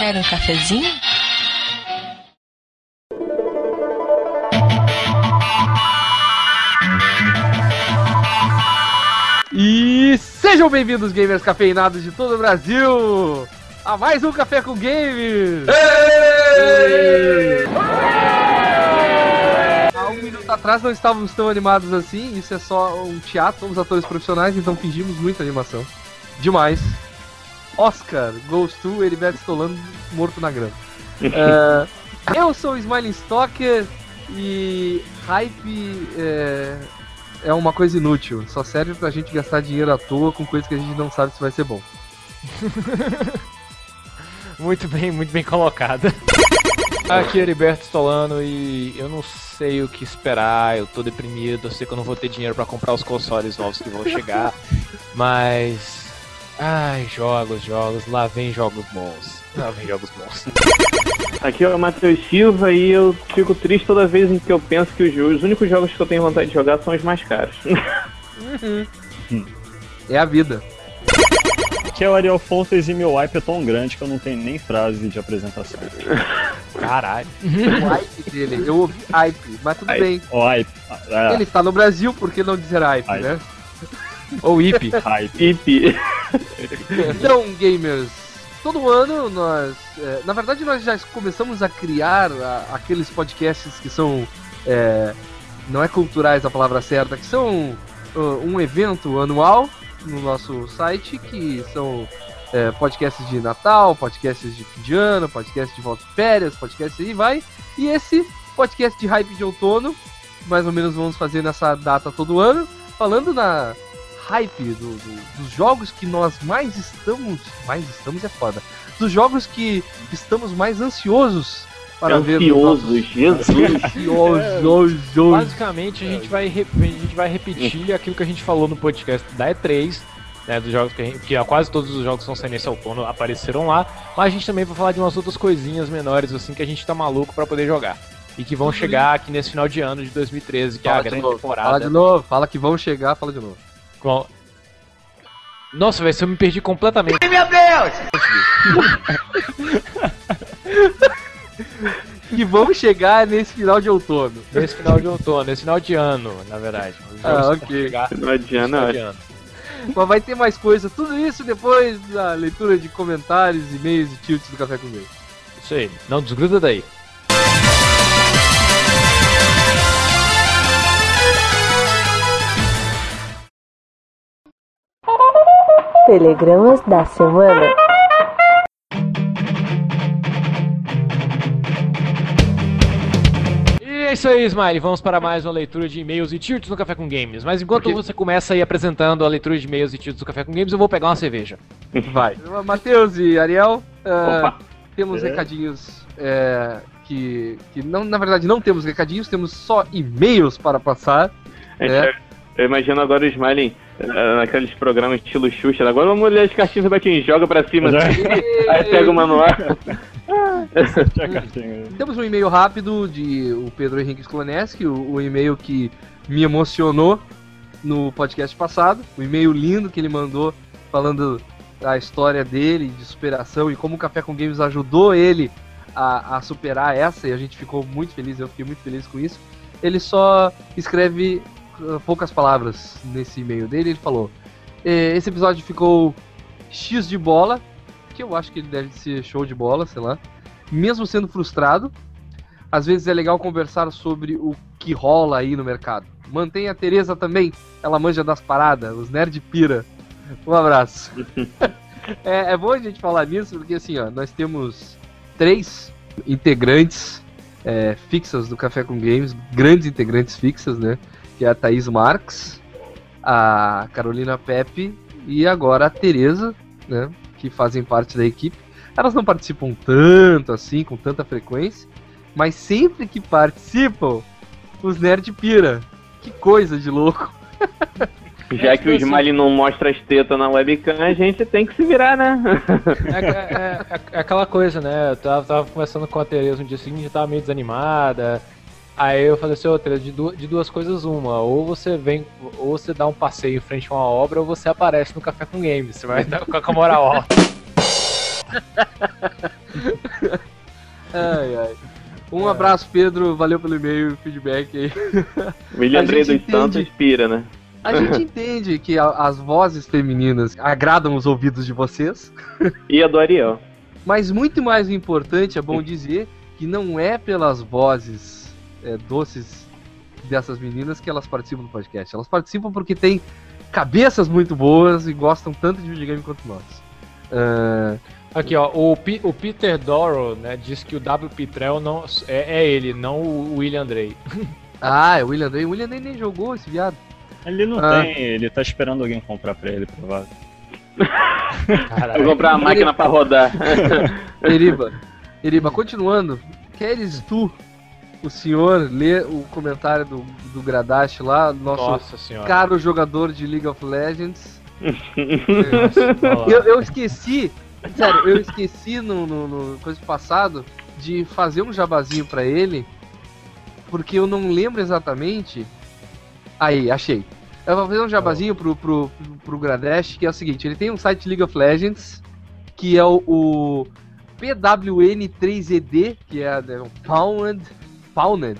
Quer um cafezinho? E sejam bem-vindos, gamers cafeinados de todo o Brasil, a mais um Café com Games! Há um minuto atrás não estávamos tão animados assim, isso é só um teatro, somos atores profissionais, então fingimos muita animação. Demais. Oscar goes to Heriberto Stolano morto na grama. É, eu sou o Smiling Stalker e hype é, é uma coisa inútil. Só serve pra gente gastar dinheiro à toa com coisas que a gente não sabe se vai ser bom. Muito bem, muito bem colocada. Aqui é Heriberto Stolano e eu não sei o que esperar, eu tô deprimido, eu sei que eu não vou ter dinheiro pra comprar os consoles novos que vão chegar, mas. Ai, jogos, jogos, lá vem jogos bons. Lá vem jogos bons. Aqui é o Matheus Silva e eu fico triste toda vez em que eu penso que os, os únicos jogos que eu tenho vontade de jogar são os mais caros. É a vida. Aqui é o Ariel Fontes e meu wipe é tão grande que eu não tenho nem frase de apresentação. Caralho. O hype dele, eu ouvi hype, mas tudo bem. O wipe. Ah, Ele está no Brasil, por que não dizer hype, Hype. né? Ou IP. hype. Pipe. Então, gamers, todo ano nós. é, na verdade, nós já começamos a criar a- aqueles podcasts que são. é, não é culturais a palavra certa, que são uh, um evento anual no nosso site, que são é, podcasts de Natal, podcasts de fim de ano, podcasts de volta de férias, podcasts aí vai. E esse podcast de hype de outono, mais ou menos vamos fazer nessa data todo ano, falando na hype do- do- dos jogos que nós mais estamos. Mais estamos é foda. Dos jogos que estamos mais ansiosos para ver. nos Ansiosos, nossos- Jesus. Ansiosos. Basicamente, a gente, vai re- a gente vai repetir aquilo que a gente falou no podcast da E3, né, dos jogos que, a gente, que quase todos os jogos que estão saindo esse outono apareceram lá, mas a gente também vai falar de umas outras coisinhas menores, assim, que a gente tá maluco pra poder jogar. E que vão chegar aqui nesse final de ano de 2013, que é a Fala de grande novo, temporada. Fala de novo, fala que vão chegar, fala de novo. Com- Nossa, velho, eu me perdi completamente. Que vão chegar nesse final de outono. Nesse final de outono, nesse final de ano, na verdade. Ah, ok. chegar Não nesse adianta, final de ano. Mas vai ter mais coisa. Tudo isso depois da leitura de comentários, e-mails e tilts do Café com Games. Isso aí. Não desgruda daí. Telegramas da semana. E é isso aí, Smiley. Vamos para mais uma leitura de e-mails e tilts no Café com Games. Mas enquanto Porque- você começa aí apresentando a leitura de e-mails e tilts do Café com Games, eu vou pegar uma cerveja. Vai. Matheus e Ariel, Opa. temos É. recadinhos é, que, que não, na verdade não temos recadinhos, temos só e-mails para passar. Gente- É. Eu imagino agora o Smiling eh, naqueles programas estilo Xuxa. Agora vamos olhar as cartinhas da quem joga pra cima. Já- assim, aí pega o manual. Cartinha. Temos um e-mail rápido de o Pedro Henrique Skloneski, o, o e-mail que me emocionou no podcast passado, o e-mail lindo que ele mandou falando da história dele, de superação e como o Café com Games ajudou ele a, a superar essa, e a gente ficou muito feliz, eu fiquei muito feliz com isso. Ele só escreve poucas palavras nesse e-mail dele, ele falou: "Eh, Esse episódio ficou X de bola, que eu acho que ele deve ser show de bola, sei lá mesmo sendo frustrado, às vezes é legal conversar sobre o que rola aí no mercado. Mantenha a Tereza também, ela manja das paradas, os nerd pira. Um abraço. é, é bom a gente falar nisso, porque assim, ó, nós temos três integrantes é, fixas do Café com Games, grandes integrantes fixas, né? Que é a Thaís Marques, a Carolina Pepe e agora a Tereza, né? Que fazem parte da equipe. Elas não participam tanto assim, com tanta frequência, mas sempre que participam, os nerd pira. Que coisa de louco. Já que o Smiling não mostra as tetas na webcam, a gente tem que se virar, né? É, é- é- é aquela coisa, né? Eu tava, tava conversando com a Tereza no dia seguinte, eu tava meio desanimada. Aí eu falei assim, ô Tereza, de, du- de duas coisas uma, ou você vem, ou você dá um passeio em frente a uma obra, ou você aparece no Café com Games, você vai dar com a moral alta. Ai, ai. Um abraço, Pedro. Valeu pelo e-mail e feedback aí. William A Andrei gente dos Santos entende. inspira, né? A gente entende que a- as vozes femininas agradam os ouvidos de vocês, E a do Ariel. mas muito mais importante, é bom dizer, que não é pelas vozes é, doces dessas meninas que elas participam do podcast. Elas participam porque têm cabeças muito boas e gostam tanto de videogame quanto nós. Ah, Aqui, ó, o, Pi- o Peter Doro, né, diz que o W. Pitrel não, é, é ele, não o William Andrei. ah, é o William Day. O William Day nem jogou esse viado. Ele não Ah. tem, ele tá esperando alguém comprar pra ele, provável. Vou comprar uma máquina pra rodar. Eriba, Eriba, continuando, queres tu, o senhor, ler o comentário do, do Gradash lá, nosso caro jogador de League of Legends? Eu, eu esqueci, sério, eu esqueci no, no, no coisa passado de fazer um jabazinho pra ele, porque eu não lembro exatamente. Aí, achei. Eu vou fazer um jabazinho pro, pro, pro, pro Gradash, que é o seguinte, ele tem um site League of Legends, que é o, o PWN3ED, que é um Pound, Pounded,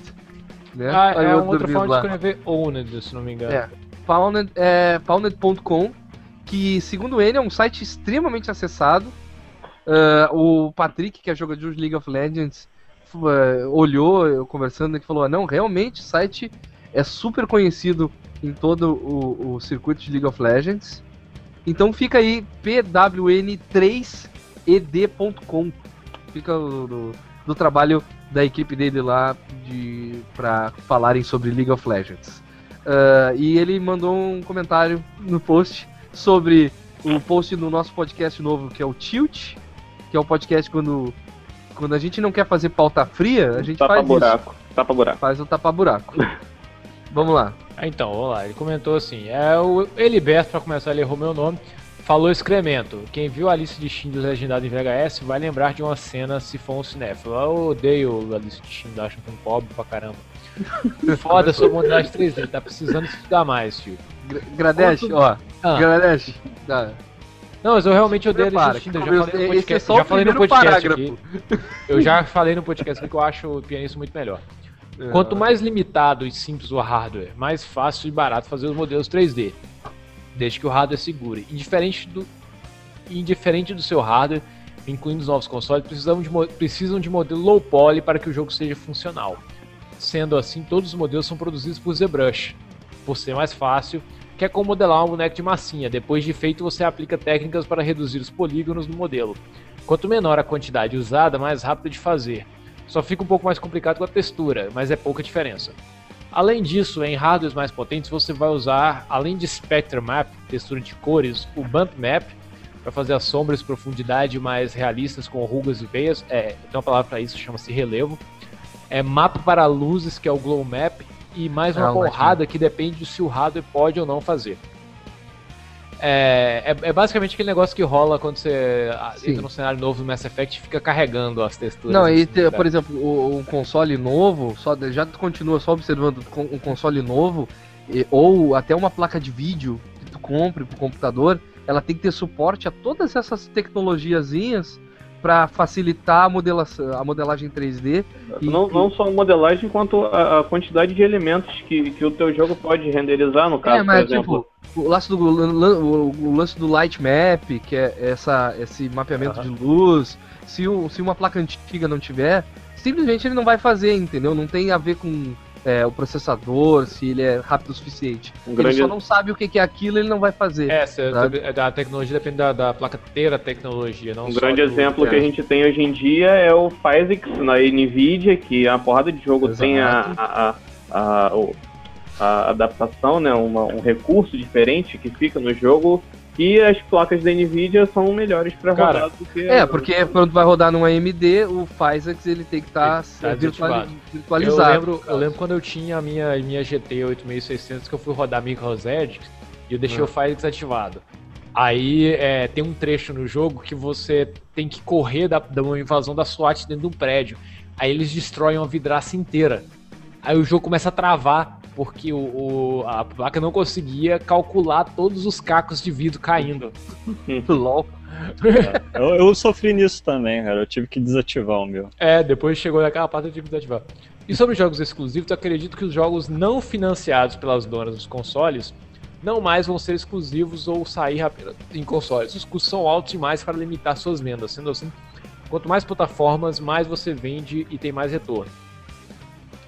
né? Ah, Olha é o uma outra dormido forma de lá. escrever Owned, se não me engano. É. Pounded, é, Pounded.com, que segundo ele é um site extremamente acessado. Ah, o Patrick, que é jogador de League of Legends, ah, olhou, eu conversando, e falou: "Ah, não, realmente o site é super conhecido em todo o, o circuito de League of Legends. Então fica aí pwn3ed.com. Fica o- do, do trabalho da equipe dele lá de para falarem sobre League of Legends. Ah, e ele mandou um comentário no post sobre o post do nosso podcast novo, que é o Tilt, que é o podcast quando, quando a gente não quer fazer pauta fria, a gente Tapa faz buraco. Tapa buraco. isso. Faz o tapa-buraco. Vamos lá. Ah, Então, vamos lá. Ele comentou assim: é o Eliberto, pra começar, ele errou meu nome. Falou excremento. Quem viu a lista de Schindler legendada em VHS vai lembrar de uma cena se for um cinéfilo. Eu odeio a lista de Schindler, acho um filme pobre pra caramba. Foda sobre modelagem 3D, tá precisando estudar mais, tio. Gra- Gradesh, ó. Ah. Gradesh. Tá. Não, mas eu realmente odeio a Prepara, lista de Schindler. que Já falei no é podcast, o já falei no podcast aqui. Eu já falei no podcast aqui que eu acho o pianista muito melhor. Quanto mais limitado e simples o hardware, mais fácil e barato fazer os modelos 3D. Desde que o hardware segure. Indiferente do, indiferente do seu hardware, incluindo os novos consoles, precisam de, precisam de modelo low poly para que o jogo seja funcional. Sendo assim, todos os modelos são produzidos por ZBrush, por ser mais fácil, que é como modelar um boneco de massinha. Depois de feito, você aplica técnicas para reduzir os polígonos do modelo. Quanto menor a quantidade usada, mais rápido de fazer. Só fica um pouco mais complicado com a textura, mas é pouca diferença. Além disso, em hardwares mais potentes, você vai usar, além de Spectre Map, textura de cores, o Bump Map, para fazer as sombras e profundidade mais realistas com rugas e veias. É, tem uma palavra para isso, chama-se relevo. É Mapa para luzes, que é o Glow Map, e mais uma Ah, Light porrada que depende de se o hardware pode ou não fazer. É, é, é basicamente aquele negócio que rola quando você ah, Sim. entra num cenário novo no Mass Effect e fica carregando as texturas. Não, e assim, te- né? por exemplo, o, o console novo, só já tu continua só observando um console novo, e- ou até uma placa de vídeo que tu compre pro computador, ela tem que ter suporte a todas essas tecnologiazinhas para facilitar a modelação, a modelagem 3D. E- Não, não só a modelagem, quanto a, a quantidade de elementos que, que o teu jogo pode renderizar, no caso, é, mas por exemplo. tipo, o lance do o, o lance do light map, que é essa esse mapeamento de luz, se, o, se uma placa antiga não tiver, simplesmente ele não vai fazer, entendeu? Não tem a ver com é, o processador, se ele é rápido o suficiente. Um Ele grande, só não sabe o que que é aquilo, ele não vai fazer. É, cê- Sabe? é da tecnologia depende da, da placa ter a tecnologia, não um só grande do- exemplo que é. a gente tem hoje em dia é o Physics na Nvidia, que a porrada de jogo Exato. tem a, a, a, a- a adaptação, né, uma- um recurso diferente que fica no jogo, e as placas da Nvidia são melhores para rodar do que É, porque quando vai rodar num AMD, o Physics ele tem que estar Tem que tá desativado. Eu virtualizado. lembro, eu lembro quando eu tinha a minha, minha GT 8600 que eu fui rodar MicroZed e eu deixei Ah. o Fire desativado. Aí é, tem um trecho no jogo que você tem que correr da, da uma invasão da SWAT dentro de um prédio. Aí eles destroem uma vidraça inteira. Aí o jogo começa a travar porque o, o- a placa não conseguia calcular todos os cacos de vidro caindo. LOL. Eu, eu sofri nisso também, cara. Eu tive que desativar o meu. É, depois chegou naquela parte eu tive que desativar. E sobre jogos exclusivos, eu acredito que os jogos não financiados pelas donas dos consoles não mais vão ser exclusivos ou sair apenas em consoles. Os custos são altos demais para limitar suas vendas. Sendo assim, quanto mais plataformas, mais você vende e tem mais retorno.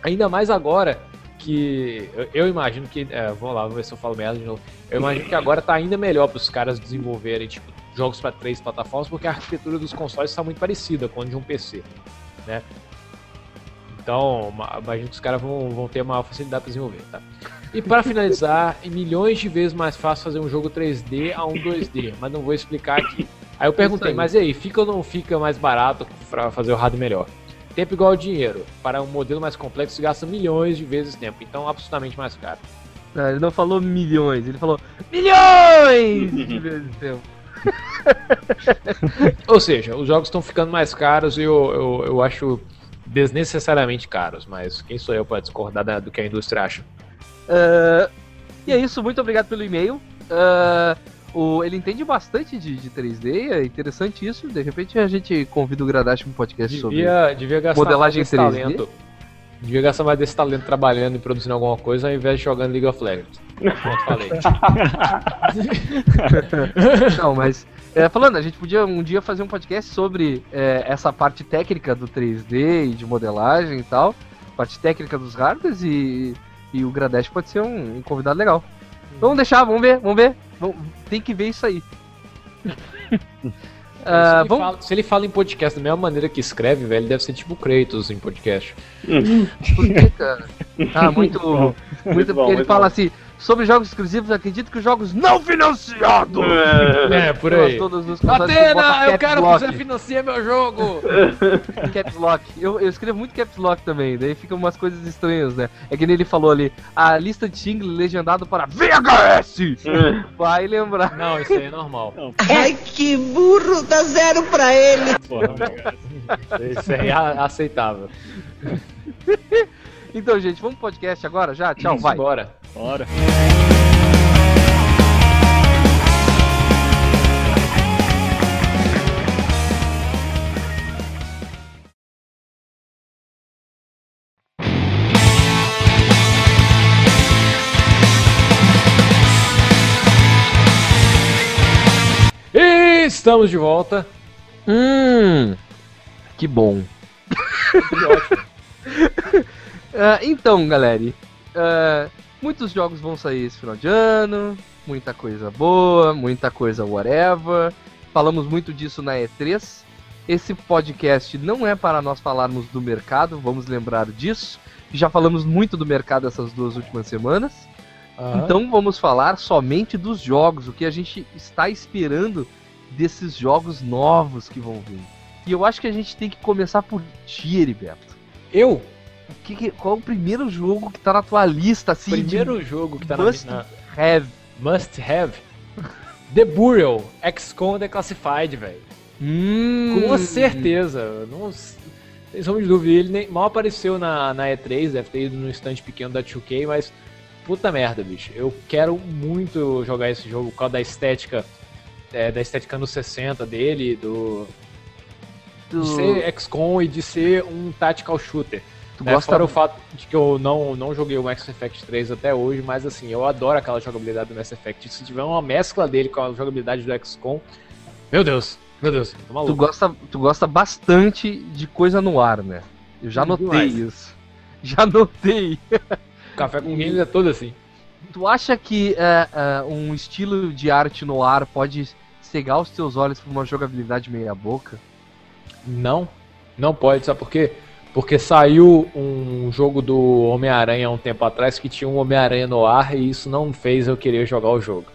Ainda mais agora que eu, imagino que. É, vamos lá, vamos ver se eu falo merda de novo. Eu imagino que agora tá ainda melhor para os caras desenvolverem tipo, jogos para três plataformas, porque a arquitetura dos consoles está muito parecida com a de um PC. Né? Então, ma- imagino que os caras vão, vão ter maior facilidade para desenvolver, tá? E para finalizar, é milhões de vezes mais fácil fazer um jogo 3D a um 2D, mas não vou explicar aqui. Aí eu perguntei, aí. mas e aí, fica ou não fica mais barato para fazer o hardware melhor? Tempo igual ao dinheiro. Para um modelo mais complexo, gasta milhões de vezes tempo, então absolutamente mais caro. Não, ele não falou milhões, ele falou milhões de vezes tempo. Ou seja, os jogos estão ficando mais caros e eu, eu, eu acho desnecessariamente caros, mas quem sou eu para discordar da- do que a indústria acha? Ah, e é isso, muito obrigado pelo e-mail. Ah, o, ele entende bastante de, de 3D, é interessante isso. De repente a gente convida o Gradash para um podcast sobre. Devia, devia gastar modelagem mais desse 3D? talento. Devia gastar mais desse talento trabalhando e produzindo alguma coisa ao invés de jogando League of Legends. Pronto, falei. Não, mas. é, falando, a gente podia um dia fazer um podcast sobre é, essa parte técnica do 3D e de modelagem e tal. Parte técnica dos hardwares e, e o Gradash pode ser um, um convidado legal. Vamos deixar, vamos ver, vamos ver. Vamos- tem que ver isso aí. Ah, se, ele vamos, fala, se ele fala em podcast da mesma maneira que escreve, velho, ele deve ser tipo Kratos em podcast. por que, cara? Ah, muito. muito, Muito bom, porque ele muito fala bom. assim: sobre jogos exclusivos, acredito que os jogos não financiados! É, por pelas aí. todas Atena, eu quero que lock. você financie meu jogo! Caps Lock. Eu, eu escrevo muito Caps Lock também, daí ficam umas coisas estranhas, né? É que nem ele falou ali, a lista de single legendado para VHS! Vai lembrar. Não, isso aí é normal. Ai, que burro, dá zero pra ele. Porra, Isso aí é aceitável. Então, gente, vamos pro podcast agora já? Tchau, vai. Bora. bora. Estamos de volta. Hum, que bom. Ah, então, galera, ah, muitos jogos vão sair esse final de ano, muita coisa boa, muita coisa whatever. Falamos muito disso na E3. Esse podcast não é para nós falarmos do mercado, vamos lembrar disso. Já falamos muito do mercado essas duas últimas semanas. Então vamos falar somente dos jogos, o que a gente está esperando desses jogos novos que vão vir. E eu acho que a gente tem que começar por ti, Heriberto. eu, O que que- qual é o primeiro jogo que tá na tua lista, assim, primeiro jogo que tá na, must na de have? Must Have, The Burial, XCOM Declassified, velho. Hum, Com certeza. Não, sombra de dúvida. Ele nem, mal apareceu na, na E3, deve ter ido no stand pequeno da 2K, mas puta merda, bicho. Eu quero muito jogar esse jogo por causa da estética. é, da estética nos 60 dele, do, Tu, de ser XCOM e de ser um tactical shooter. Tu Né? gosta Fora o fato de que eu não, não joguei o Mass Effect 3 até hoje, mas assim, eu adoro aquela jogabilidade do Mass Effect. Se tiver uma mescla dele com a jogabilidade do XCOM, meu Deus, meu Deus, tô tu maluco. gosta, tu gosta bastante de coisa no ar, né? Eu já notei demais. isso. Já notei. Café com Games é todo assim. Tu acha que é, é, um estilo de arte no ar pode cegar os teus olhos por uma jogabilidade meia boca? Não, não pode, sabe por quê? Porque saiu um jogo do Homem-Aranha há um tempo atrás que tinha um Homem-Aranha no ar e isso não fez eu querer jogar o jogo.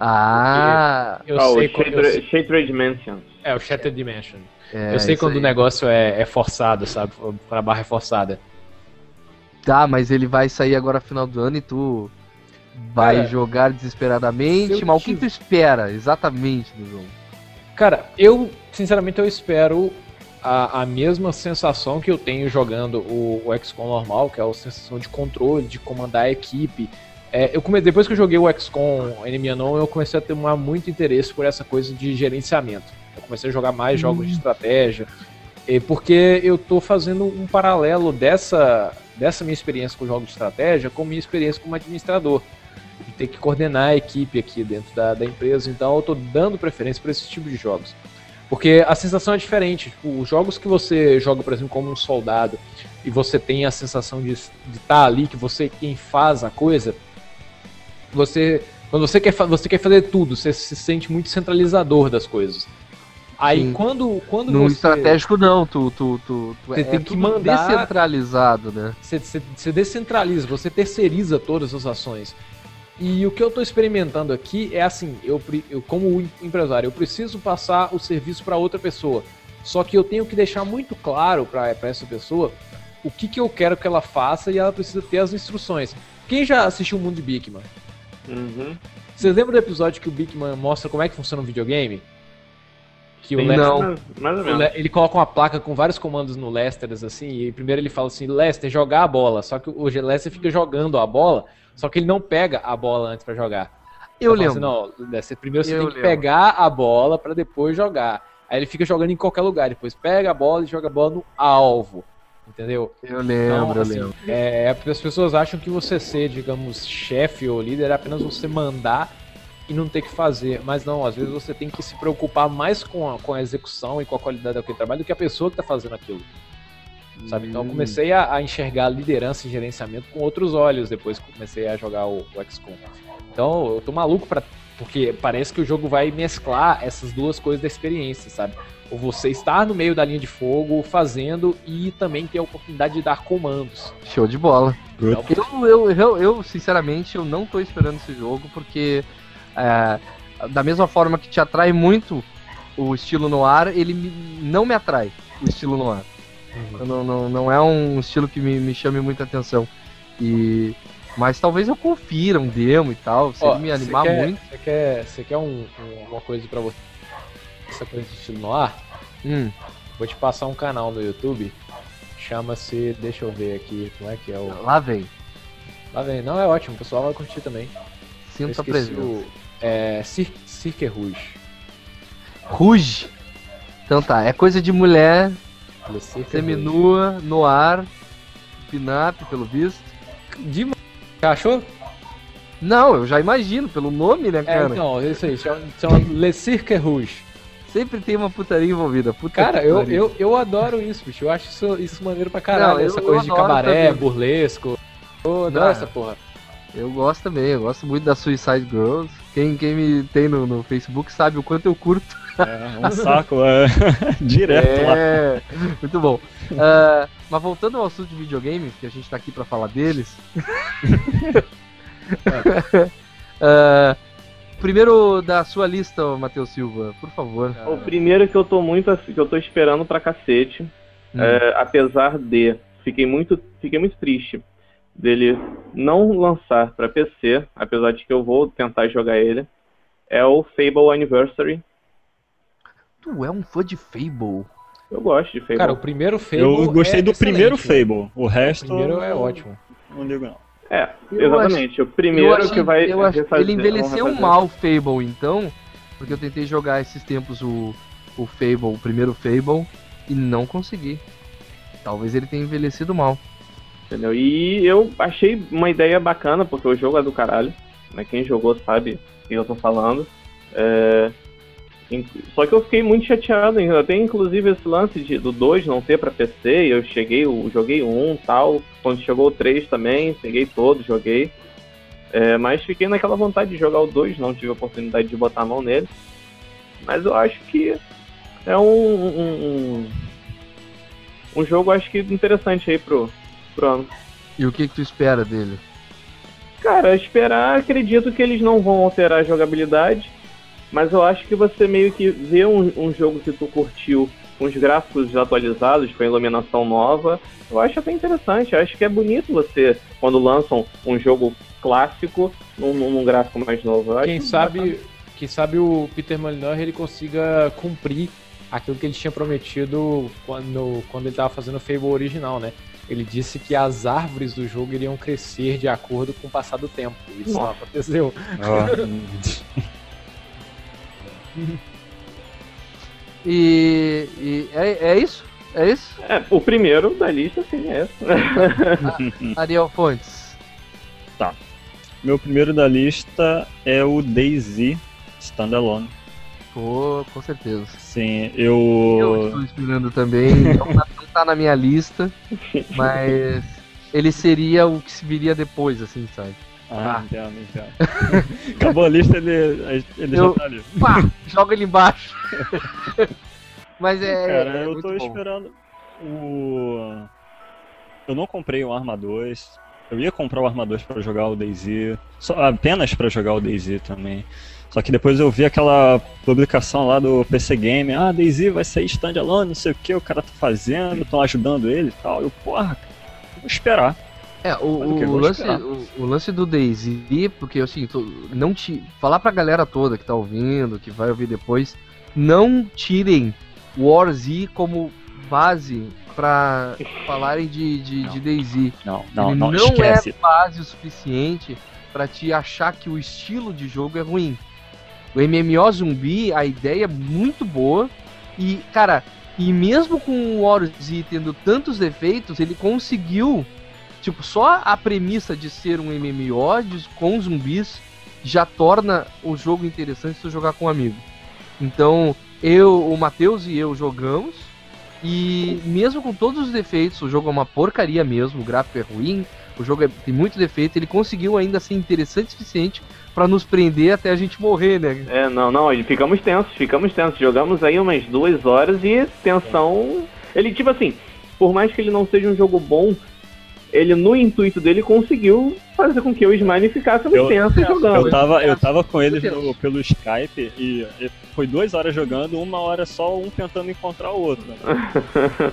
Ah, Eu Ah, o sei quando. eu sei- Shattered Dimensions. É, o Shattered Dimension. é, eu sei quando aí. o negócio é, é forçado, sabe? Pra barra é forçada. Tá, mas ele vai sair agora final do ano e tu vai Cara, jogar se desesperadamente. Mas o que tu espera exatamente do jogo? Cara, eu, sinceramente, eu espero a, a mesma sensação que eu tenho jogando o, o XCOM normal, que é a sensação de controle, de comandar a equipe, É, eu come... Depois que eu joguei o XCOM Enemy Unknown, eu comecei a ter muito interesse por essa coisa de gerenciamento. Eu comecei a jogar mais jogos de estratégia, e porque eu tô fazendo um paralelo dessa, dessa minha experiência com jogos de estratégia com minha experiência como administrador. De ter que coordenar a equipe aqui dentro da, da empresa, então eu tô dando preferência para esse tipo de jogos. Porque a sensação é diferente. Tipo, os jogos que você joga, por exemplo, como um soldado, e você tem a sensação de estar tá ali, que você é quem faz a coisa, você. Quando você quer, você quer fazer tudo, você se sente muito centralizador das coisas. Aí Sim. quando, quando No você. estratégico não, tu, tu, tu, tu Você é tem que mandar- descentralizado, né? Você, você- você descentraliza, você terceiriza todas as ações. E o que eu estou experimentando aqui é assim, eu, eu como em- empresário, eu preciso passar o serviço para outra pessoa. Só que eu tenho que deixar muito claro para essa pessoa o que, que eu quero que ela faça e ela precisa ter as instruções. Quem já assistiu o Mundo de Bigman? Uhum. Vocês lembram do episódio que o Bigman mostra como é que funciona um videogame? Que o Lester- não. Mais, ou menos. Le- ele coloca uma placa com vários comandos no Lester, assim, e primeiro ele fala assim, Lester, jogar a bola. Só que o Lester fica jogando a bola, só que ele não pega a bola antes pra jogar. Eu fala lembro. Assim, não, Lester, primeiro você Eu tem que lembro. pegar a bola pra depois jogar. Aí ele fica jogando em qualquer lugar, depois pega a bola e joga a bola no alvo. Entendeu? Eu lembro, Então, eu assim, lembro. é, as pessoas acham que você ser, digamos, chefe ou líder é apenas você mandar e não ter que fazer. Mas não, às vezes você tem que se preocupar mais com a, com a execução e com a qualidade daquele trabalho do que a pessoa que está fazendo aquilo. Sabe? Então eu comecei a, a enxergar liderança e gerenciamento com outros olhos depois que comecei a jogar o, o XCOM. Então eu tô maluco pra. Porque parece que o jogo vai mesclar essas duas coisas da experiência, sabe? Ou você estar no meio da linha de fogo fazendo e também ter a oportunidade de dar comandos. Show de bola. Good. Eu, eu, eu, eu, sinceramente, eu não tô esperando esse jogo, porque é, da mesma forma que te atrai muito o estilo no ar, ele me- não me atrai, o estilo no ar. Eu Não, não, não é um estilo que me, me chame muita atenção. E, mas talvez eu confira um demo e tal, se Ó, me você animar quer- muito. Você quer, você quer um, um- uma coisa pra você? Essa coisa de estilo no ar? Hum, Vou te passar um canal no YouTube. Chama-se. Deixa eu ver aqui como é que é o. lá vem. Lá vem. Não, é ótimo, o pessoal vai curtir também. Eu Sinta a presença. o. É. Cir Cirque Rouge. Ruge. Então tá, é coisa de mulher, Rouge. Seminua, no ar, pin-up, pelo visto. De Já achou? Não, eu já imagino, pelo nome, né, É, cara? então, é isso aí. Chama, chama Le Cirque Rouge. Sempre tem uma putaria envolvida. Puta Cara, eu, eu, eu adoro isso, bicho. Eu acho isso, isso maneiro pra caralho. Não, eu- essa coisa de cabaré, também. burlesco. Eu adoro Não. essa porra. Eu gosto também, eu gosto muito da Suicide Girls. Quem, quem me tem no, no Facebook sabe o quanto eu curto. É um saco, é. Direto lá. É, muito bom. Ah, mas voltando ao assunto de videogames, que a gente tá aqui pra falar deles. Ah, primeiro da sua lista, Matheus Silva, por favor. O primeiro que eu tô muito que eu tô esperando pra cacete, Hum. é, apesar de fiquei muito fiquei muito triste dele não lançar pra PC, apesar de que eu vou tentar jogar ele, é o Fable Anniversary. Tu é um fã de Fable. Eu gosto de Fable. Cara, o primeiro Fable. Eu gostei é do primeiro. Fable. O resto. O primeiro é ótimo. Não ligo, não. é, Eu exatamente. o primeiro eu achei- que vai eu acho- refazer- Ele envelheceu mal o Fable, então, porque eu tentei jogar esses tempos o, o Fable, o primeiro Fable, e não consegui. Talvez ele tenha envelhecido mal. Entendeu? E eu achei uma ideia bacana, porque o jogo é do caralho. Né? Quem jogou sabe o que eu tô falando. É, Só que eu fiquei muito chateado. Até inclusive esse lance de, do 2 não ter pra PC. Eu cheguei, eu joguei 1 tal. Quando chegou o 3 também, peguei todo, joguei. É, mas fiquei naquela vontade de jogar o 2, não tive a oportunidade de botar a mão nele. Mas eu acho que é um, um, um, um jogo acho que interessante aí pro, pro ano. E o que, que tu espera dele? Cara, esperar, acredito que eles não vão alterar a jogabilidade, mas eu acho que você meio que vê um, um jogo que tu curtiu com os gráficos atualizados, com a iluminação nova, eu acho até interessante. Eu acho que é bonito você, quando lançam um jogo clássico, num, num- gráfico mais novo. Quem bacana. sabe, quem sabe o Peter Molyneux ele consiga cumprir aquilo que ele tinha prometido quando, quando ele tava fazendo o Fable original, né? Ele disse que as árvores do jogo iriam crescer de acordo com o passar do tempo. Isso não aconteceu. E, e é, é isso? É isso? É, o primeiro da lista, sim, é esse. Ariel Fontes. Meu primeiro da lista é o DayZ Standalone. Pô, com certeza. Sim, Eu eu. estou esperando também. Não tá, não tá na minha lista, mas ele seria o que se viria depois, assim, sabe? Ah, entendo, entendo. Acabou a lista, ele, ele Eu- já tá ali. Pá, joga ele embaixo. mas é. Cara, é eu tô bom. esperando o. Eu não comprei o Arma 2. Eu ia comprar o Arma 2 pra jogar o DayZ. Só, apenas pra jogar o DayZ também. Só que depois eu vi aquela publicação lá do PC Game. Ah, DayZ vai sair standalone, não sei o que, o cara tá fazendo, estão ajudando ele e tal. Eu, porra, vou esperar. É, o, o lance, o, o lance do Daisy, porque assim, não te. Falar pra galera toda que tá ouvindo, que vai ouvir depois, não tirem War Z como base pra falarem de, de, de Daisy. Não, não, Ele não, não esquece. é base o suficiente pra te achar que o estilo de jogo é ruim. O MMO zumbi, a ideia é muito boa e, cara, e mesmo com o War Z tendo tantos defeitos, ele conseguiu, tipo, só a premissa de ser um MMO com zumbis já torna o jogo interessante se jogar com um amigo. Então, eu, o Matheus e eu jogamos e mesmo com todos os defeitos, o jogo é uma porcaria mesmo, o gráfico é ruim, o jogo é- tem muito defeito, ele conseguiu ainda ser interessante o suficiente pra nos prender até a gente morrer, né? É, não, não, ficamos tensos, ficamos tensos. Jogamos aí umas duas horas e tensão. Ele, tipo assim, por mais que ele não seja um jogo bom, ele, no intuito dele, conseguiu fazer com que o Smiley ficássemos Eu- tensos jogando. Eu tava, eu tava com eles Deus. no- pelo Skype e, e foi duas horas jogando, uma hora só um tentando encontrar o outro. né?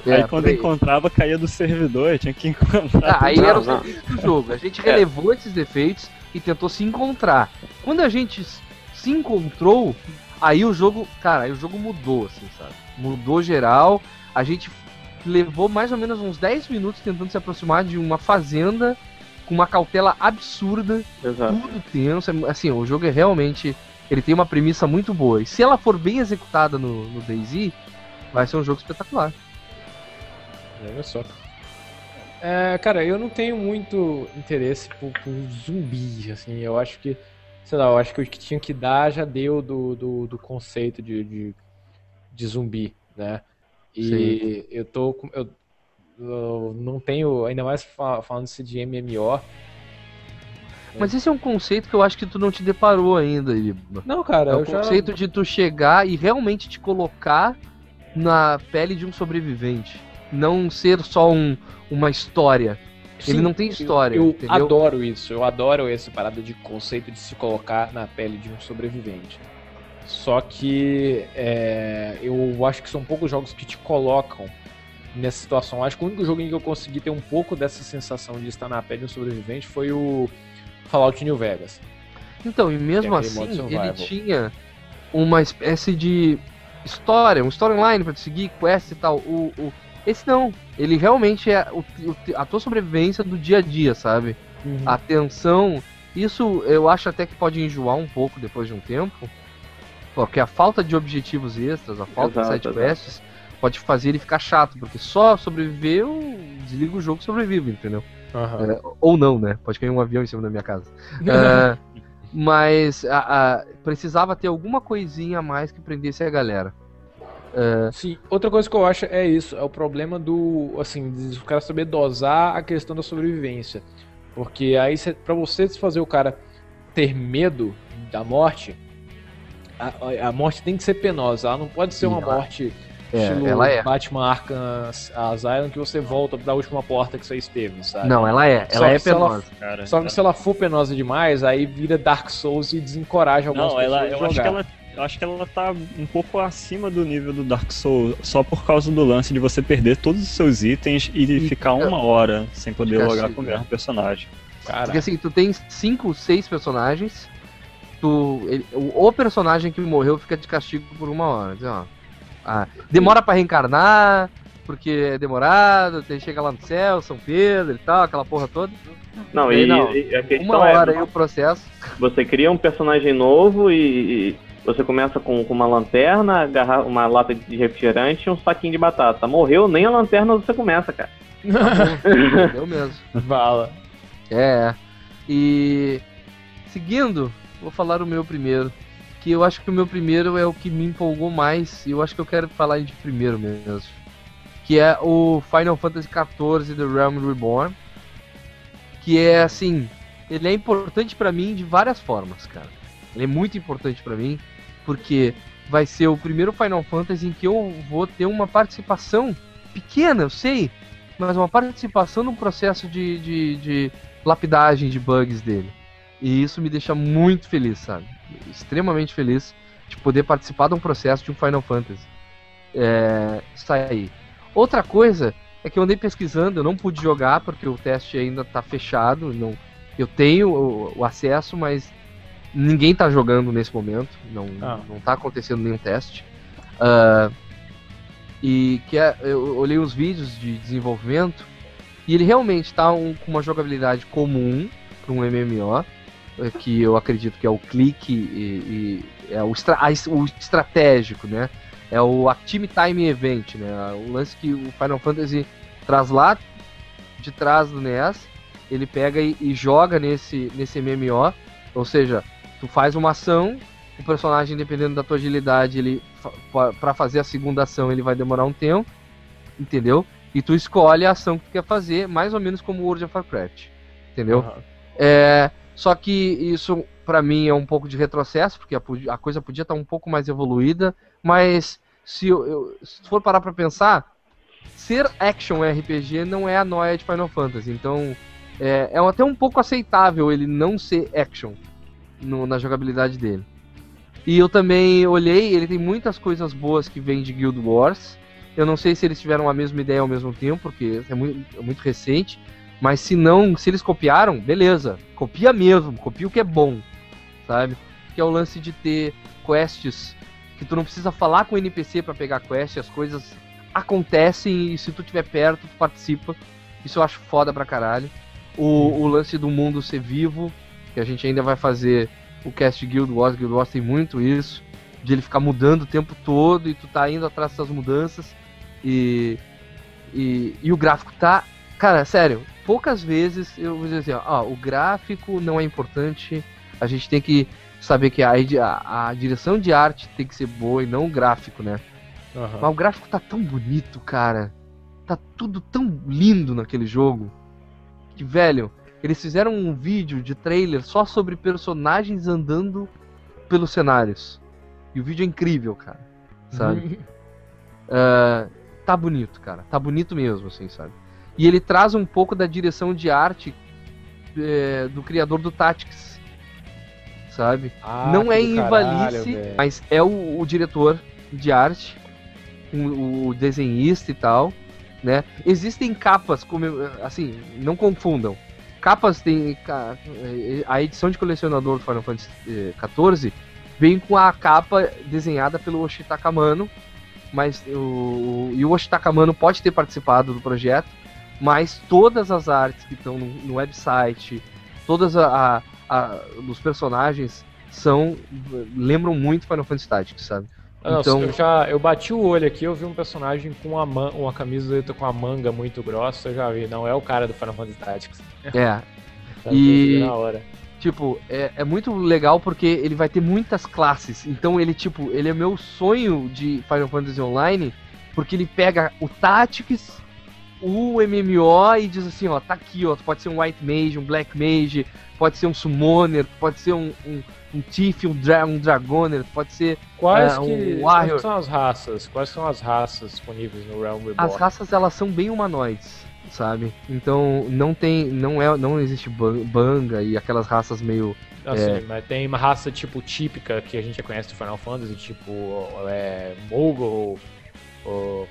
É, aí quando encontrava, caía do servidor, tinha que encontrar. Ah, aí Não, era o do jogo. A gente relevou esses defeitos e tentou se encontrar. Quando a gente se encontrou, aí o jogo, cara, aí o jogo mudou, assim, sabe? Mudou geral. A gente levou mais ou menos uns 10 minutos tentando se aproximar de uma fazenda com uma cautela absurda, Exato. tudo tenso. é- Assim, o jogo é realmente. Ele tem uma premissa muito boa. E se ela for bem executada no, no DayZ, vai ser um jogo espetacular. Olha só. É, cara, eu não tenho muito interesse por, por zumbi, assim, eu acho que, sei lá, eu acho que o que tinha que dar já deu do, do, do conceito de, de, de zumbi, né? E eu tô com, eu, eu não tenho, ainda mais fa- falando-se de MMO, Mas esse é um conceito que eu acho que tu não te deparou ainda, Iba. não, cara, É o eu já... conceito de tu chegar e realmente te colocar na pele de um sobrevivente. Não ser só um, uma história. Ele Sim, não tem história, Eu, entendeu? adoro isso, eu adoro essa parada de conceito de se colocar na pele de um sobrevivente. Só que é, eu acho que são poucos jogos que te colocam nessa situação. Acho que o único jogo em que eu consegui ter um pouco dessa sensação de estar na pele de um sobrevivente foi o Fallout New Vegas. Então, e mesmo modo assim, ele tinha uma espécie de história, um storyline pra te seguir, quest e tal. O, o- esse não. Ele realmente é o, a tua sobrevivência do dia a dia, sabe? a tensão. Isso eu acho até que pode enjoar um pouco depois de um tempo. Porque a falta de objetivos extras, a falta Exato, de sidequests, pode fazer ele ficar chato. Porque só sobreviver, eu desligo o jogo e sobrevivo, entendeu? Aham. É, ou não, né? Pode cair um avião em cima da minha casa. É, mas a- a- precisava ter alguma coisinha a mais que prendesse a galera. Sim, outra coisa que eu acho é isso, é o problema do, assim, de o cara saber dosar a questão da sobrevivência. Porque aí, cê, pra você fazer o cara ter medo da morte, a, a morte tem que ser penosa, ela não pode ser Sim, uma ela- morte É, estilo ela é. Batman Arkham Asylum que você volta da última porta que você esteve, sabe? Não, ela é. Só Ela que é se ela- penosa. Cara, Só que se ela for penosa demais, aí vira Dark Souls e desencoraja algumas Não, pessoas ela, de eu jogar. acho que ela, eu acho que ela tá um pouco acima do nível do Dark Souls, só por causa do lance de você perder todos os seus itens e E ficar fica- uma hora sem poder logar assim, com o né? mesmo personagem. Cara, Porque assim, tu tem cinco, seis personagens. Tu, ele- o, o personagem que morreu fica de castigo por uma hora. Diz, ó, Ah, demora pra reencarnar, porque é demorado, tem, chega lá no céu, São Pedro e tal, aquela porra toda. Não, Aí e, não. e a questão Uma hora é, aí o processo. você cria um personagem novo e, e você começa com, com uma lanterna, garra- uma lata de refrigerante e um saquinho de batata. Morreu, nem a lanterna você começa, cara. Entendeu mesmo. Vala. É. E seguindo, vou falar o meu primeiro. Que eu acho que o meu primeiro é o que me empolgou mais. E eu acho que eu quero falar de primeiro mesmo. Que é o Final Fantasy XIV The Realm Reborn. Que é assim. Ele é importante pra mim de várias formas, cara. Ele é muito importante pra mim. Porque vai ser o primeiro Final Fantasy em que eu vou ter uma participação pequena, eu sei. Mas uma participação no processo de, de, de lapidagem de bugs dele. E isso me deixa muito feliz, sabe? Extremamente feliz de poder participar de um processo de um Final Fantasy. É, sair. Outra coisa é que eu andei pesquisando, eu não pude jogar porque o teste ainda tá fechado. Não, eu tenho o, o acesso, mas ninguém tá jogando nesse momento. Não, Ah. não tá acontecendo nenhum teste. Ah, e que é, eu olhei os vídeos de desenvolvimento e ele realmente está um, com uma jogabilidade comum para um MMO, que eu acredito que é o clique e, e é o, estra- o estratégico, né? É o Active Time Event, né? O lance que o Final Fantasy traz lá de trás do NES, ele pega e, e joga nesse, nesse MMO, ou seja, tu faz uma ação, o personagem, dependendo da tua agilidade, ele para fazer a segunda ação ele vai demorar um tempo, entendeu? E tu escolhe a ação que tu quer fazer, mais ou menos como o World of Warcraft, entendeu? Aham. É, só que isso pra mim é um pouco de retrocesso, porque a, a coisa podia estar um pouco mais evoluída, mas se eu, eu- se for parar pra pensar, ser action RPG não é a noia de Final Fantasy, então é, é até um pouco aceitável ele não ser action no- na jogabilidade dele. E eu também olhei, ele tem muitas coisas boas que vêm de Guild Wars. Eu não sei se eles tiveram a mesma ideia ao mesmo tempo, porque é muito, é muito recente. Mas se não, se eles copiaram, beleza. Copia mesmo, copia o que é bom, sabe? Que é o lance de ter quests que tu não precisa falar com o NPC pra pegar quest, as coisas acontecem e se tu tiver perto, tu participa. Isso eu acho foda pra caralho. O, o lance do mundo ser vivo, que a gente ainda vai fazer o cast Guild Wars, Guild Wars tem muito isso, de ele ficar mudando o tempo todo e tu tá indo atrás dessas mudanças. E, e, e o gráfico tá. Cara, sério, poucas vezes eu vou dizer assim, ó, ó, o gráfico não é importante, a gente tem que saber que a, a, a direção de arte tem que ser boa e não o gráfico, né? Aham. Mas o gráfico tá tão bonito, cara. Tá tudo tão lindo naquele jogo. Que, velho, eles fizeram um vídeo de trailer só sobre personagens andando pelos cenários. E o vídeo é incrível, cara. Sabe? Ah, tá bonito, cara. Tá bonito mesmo, assim, sabe? E ele traz um pouco da direção de arte é, do criador do Tactics. Sabe? Ah, não é velho. mas é o, o diretor de arte, o, o desenhista e tal, né? Existem capas, como assim, não confundam. Capas tem ca- a edição de colecionador do Final Fantasy XIV vem com a capa desenhada pelo Oshitaka Mano, mas o, o- e o Oshitaka Mano pode ter participado do projeto, mas todas as artes que estão no, no website, todas a, a, a- dos personagens são lembram muito Final Fantasy Tactics, sabe? Ah, não, Então- eu já eu bati o olho aqui, eu vi um personagem com uma, man- uma camiseta com a manga muito grossa, eu já vi, não é o cara do Final Fantasy Tactics. É, Tá, E- vi na hora. tipo, é, é muito legal porque ele vai ter muitas classes. Então ele, tipo, ele é meu sonho de Final Fantasy Online, porque ele pega o Tactics, o MMO e diz assim, ó, tá aqui, ó, pode ser um White Mage, um Black Mage, pode ser um Summoner, pode ser um, um, um Thief, um, dra um Dragoner, pode ser... Quais, É, um que, Warrior. quais são as raças? Quais são as raças disponíveis no Realm Reborn? As raças, elas são bem humanoides, sabe? Então não tem, não é, não existe ban- banga e aquelas raças meio... Assim, É. mas tem uma raça tipo típica que a gente já conhece do Final Fantasy, tipo é, Mogul, ou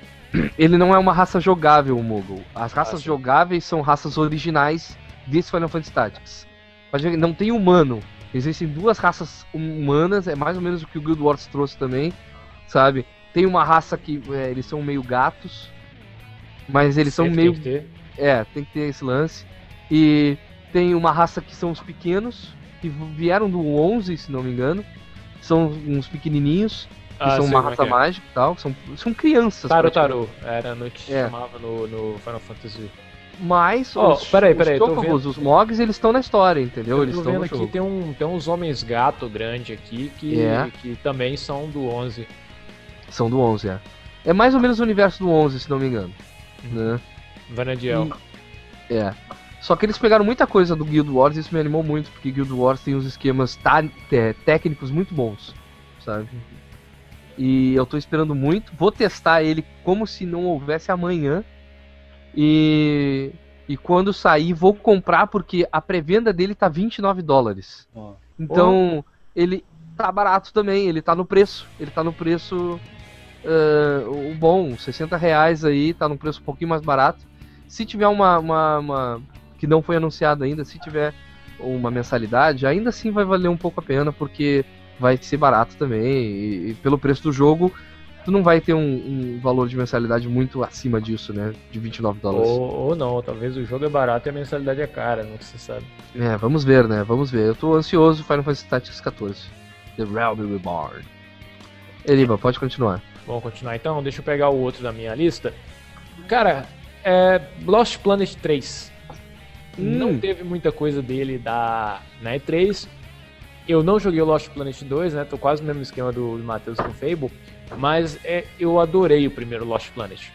Ele não é uma raça jogável, o Moogle. As raças Ah, jogáveis são raças originais desse Final Fantasy Tactics. Mas não tem humano. Existem duas raças humanas, é mais ou menos o que o Guild Wars trouxe também, sabe? tem uma raça que é, eles são meio gatos, mas eles são Sempre meio. tem que ter. É, tem que ter esse lance. E tem uma raça que são os pequenos, que vieram do 11, se não me engano. São uns pequenininhos, que Ah, são uma é raça é. mágica e tal. São, são crianças. Taro. Taro, era no que É. chamava no, no Final Fantasy. Mas Ó, os, peraí, os peraí, tô Chocobos, os Mogs, eles estão na história, entendeu? Eu eles estão vendo aqui, tem, um, tem uns homens gato grande aqui que, É. que também são do 11. São do 11, é. É mais ou menos o universo do 11, se não me engano. Uhum. Né? Vanadiel. É. Só que eles pegaram muita coisa do Guild Wars e isso me animou muito, porque Guild Wars tem uns esquemas tá- é, técnicos muito bons, sabe? E eu tô esperando muito. Vou testar ele como se não houvesse amanhã. E, e quando sair, vou comprar, porque a pré-venda dele tá 29 dólares. Ó. Então, ele tá barato também, ele tá no preço. Ele tá no preço o bom, 60 reais aí, tá num preço um pouquinho mais barato. Se tiver uma, uma, uma- que não foi anunciado ainda, se tiver uma mensalidade, ainda assim vai valer um pouco a pena, porque vai ser barato também. E, e pelo preço do jogo, tu não vai ter um, um valor de mensalidade muito acima disso, né? De 29 dólares. Ou, ou não, talvez o jogo é barato e a mensalidade é cara, não se sabe. É, vamos ver, né? Vamos ver. Eu tô ansioso Final Fantasy Tactics 14. The Realm Reborn. Eliba, pode continuar. Vamos continuar então, deixa eu pegar o outro da minha lista. Cara, é Lost Planet 3. Não Hum. teve muita coisa dele da na E3. Eu não joguei o Lost Planet 2, né? Tô quase no mesmo esquema do, Matheus com o Fable. Mas é, eu adorei o primeiro Lost Planet.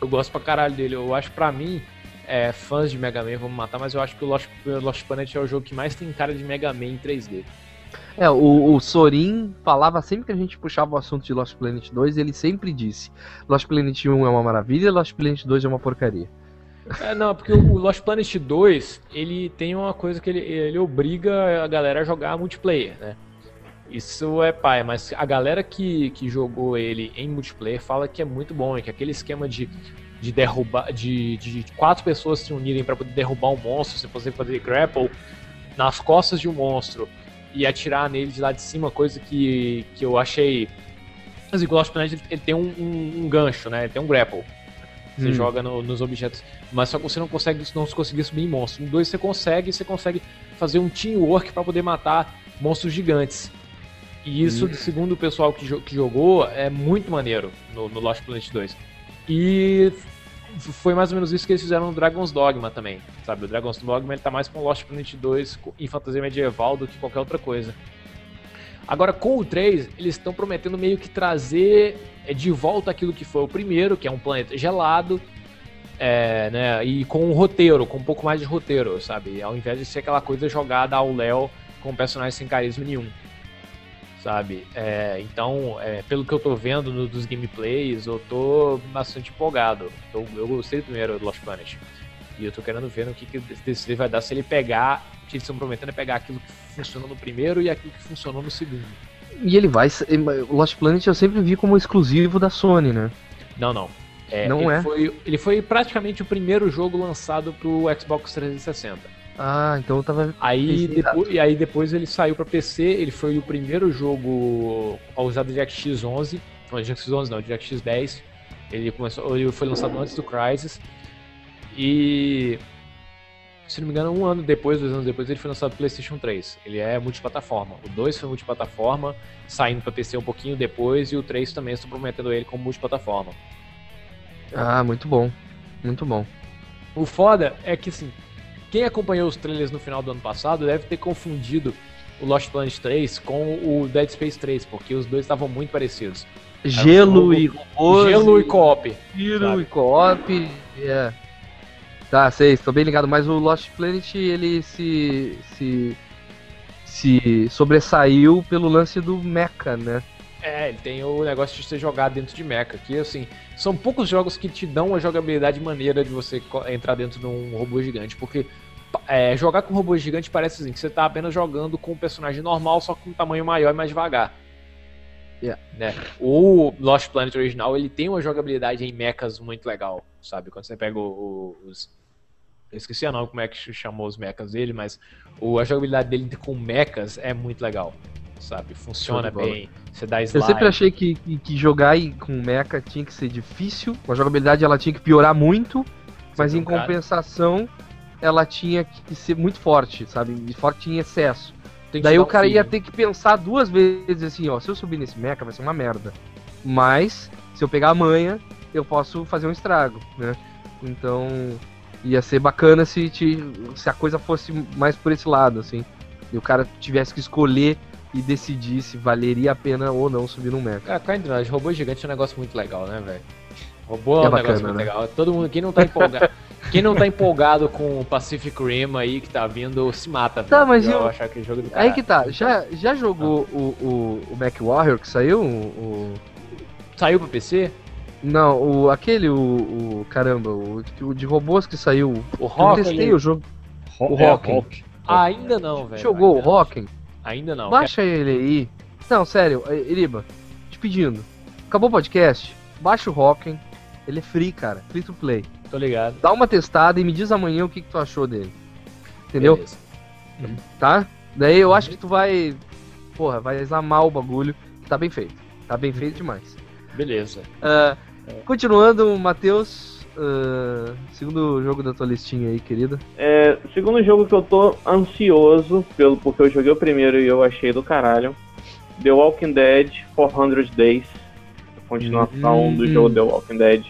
Eu gosto pra caralho dele. Eu acho pra mim, é, fãs de Mega Man vão me matar, mas eu acho que o Lost, Lost Planet é o jogo que mais tem cara de Mega Man em 3D. É, o, o Sorin falava sempre que a gente puxava o assunto de Lost Planet 2, ele sempre disse: Lost Planet 1 é uma maravilha, Lost Planet 2 é uma porcaria. É, não, porque o Lost Planet 2, ele tem uma coisa que ele, ele obriga a galera a jogar multiplayer, né? Isso é pai, mas a galera que, que jogou ele em multiplayer fala que é muito bom, é que aquele esquema de, de derrubar, de, de quatro pessoas se unirem para poder derrubar um monstro, você poder fazer grapple nas costas de um monstro e atirar nele de lá de cima, coisa que, que eu achei. Assim, o Lost Planet ele tem um, um- um gancho, né? Ele tem um grapple. Você Hum. joga no- nos objetos. Mas só que você não consegue não conseguir subir em monstros. No 2 você consegue, você consegue fazer um teamwork para poder matar monstros gigantes. E isso, Hum. segundo o pessoal que, jo- que jogou, é muito maneiro no, no Lost Planet 2. E foi mais ou menos isso que eles fizeram no Dragon's Dogma também. Sabe, o Dragon's Dogma ele tá mais com Lost Planet 2 co- em fantasia medieval do que qualquer outra coisa. Agora, com o 3, eles estão prometendo meio que trazer é, de volta aquilo que foi o primeiro, que é um planeta gelado, é, né, e com um roteiro, com um pouco mais de roteiro, sabe? Ao invés de ser aquela coisa jogada ao Léo com personagens sem carisma nenhum, sabe? É, então, é, pelo que eu tô vendo no- dos gameplays, eu tô bastante empolgado. Eu, eu gostei do primeiro Lost Planet. E eu tô querendo ver no que, que esse vai dar se ele pegar. O que eles estão prometendo é pegar aquilo que funcionou no primeiro e aquilo que funcionou no segundo. E ele vai. O Lost Planet eu sempre vi como exclusivo da Sony, né? Não, não. É, Não ele é? Foi, ele foi praticamente o primeiro jogo lançado pro Xbox 360. Ah, então eu tava. Aí, depois, e aí depois ele saiu pra PC, ele foi o primeiro jogo a usar DirectX 11, não, DirectX 11 não, DirectX 10. Ele começou, ele foi lançado antes do Crysis. E se não me engano, um ano depois, dois anos depois, ele foi lançado pro PlayStation 3. Ele é multiplataforma. O 2 foi multiplataforma, saindo pra PC um pouquinho depois, e o 3 também estou prometendo ele como multiplataforma. Ah, muito bom. Muito bom. O foda é que, assim, quem acompanhou os trailers no final do ano passado deve ter confundido o Lost Planet 3 com o Dead Space 3, porque os dois estavam muito parecidos. Gelo jogo- e robôs. Gelo e co-op. tiro sabe? e co-op. É. Tá, sei, estou bem ligado, mas o Lost Planet ele se. se. se sobressaiu pelo lance do Mecha, né? É, ele tem o negócio de ser jogado dentro de mecha, que assim, são poucos jogos que te dão uma jogabilidade maneira de você entrar dentro de um robô gigante, porque é, jogar com um robô gigante parece assim, que você tá apenas jogando com um personagem normal, só com um tamanho maior e mais devagar. Yeah. Né? O Lost Planet original, ele tem uma jogabilidade em mechas muito legal, sabe? Quando você pega o- o- os... Eu esqueci o nome, como é que chamou os mechas dele, mas o, a jogabilidade dele com mechas é muito legal. sabe? Funciona bem. Você dá Eu slide. sempre achei que, que, jogar com mecha tinha que ser difícil, a jogabilidade ela tinha que piorar muito, mas em truncado. compensação ela tinha que ser muito forte, sabe? E Forte em excesso. Daí o um cara ia feeling. ter que pensar duas vezes assim, ó, se eu subir nesse mecha vai ser uma merda. Mas, se eu pegar a manha, eu posso fazer um estrago, né? Então, ia ser bacana se, te- se a coisa fosse mais por esse lado, assim. E o cara tivesse que escolher e decidir se valeria a pena ou não subir num mecha. Cara, cá entre nós, robô gigante é um negócio muito legal, né, velho? Robô é, É um bacana, negócio muito né? legal. Todo mundo, quem não tá empolgado, quem não tá empolgado com o Pacific Rim aí que tá vindo, se mata. Tá, mas eu eu- achar aquele jogo do Aí que tá, já, já jogou o, o, o Mac Warrior que saiu? O, o- Saiu pro PC? Não, o, aquele, o, o- Caramba, o, o de robôs que saiu. O Eu Rock? testei o jogo. Ro- O é, Rock. Rock. Ainda não, velho. Jogou o. Rocken? Ainda não. Baixa ele aí. Não, sério, eh, Iriba, te pedindo. Acabou o podcast? Baixa o Rocken. Ele é free, cara. Free to play. Tô ligado. Dá uma testada e me diz amanhã o que, que tu achou dele. Entendeu? Beleza. Tá? Daí eu acho que tu vai. Porra, vai amar o bagulho. Tá bem feito. Tá bem feito demais. Beleza. Ah, continuando, Matheus. ah, segundo jogo da tua listinha aí, querida. É, segundo jogo que eu tô ansioso, pelo, porque eu joguei o primeiro e eu achei do caralho. The Walking Dead 400 Days. A continuação Hum. do jogo The Walking Dead.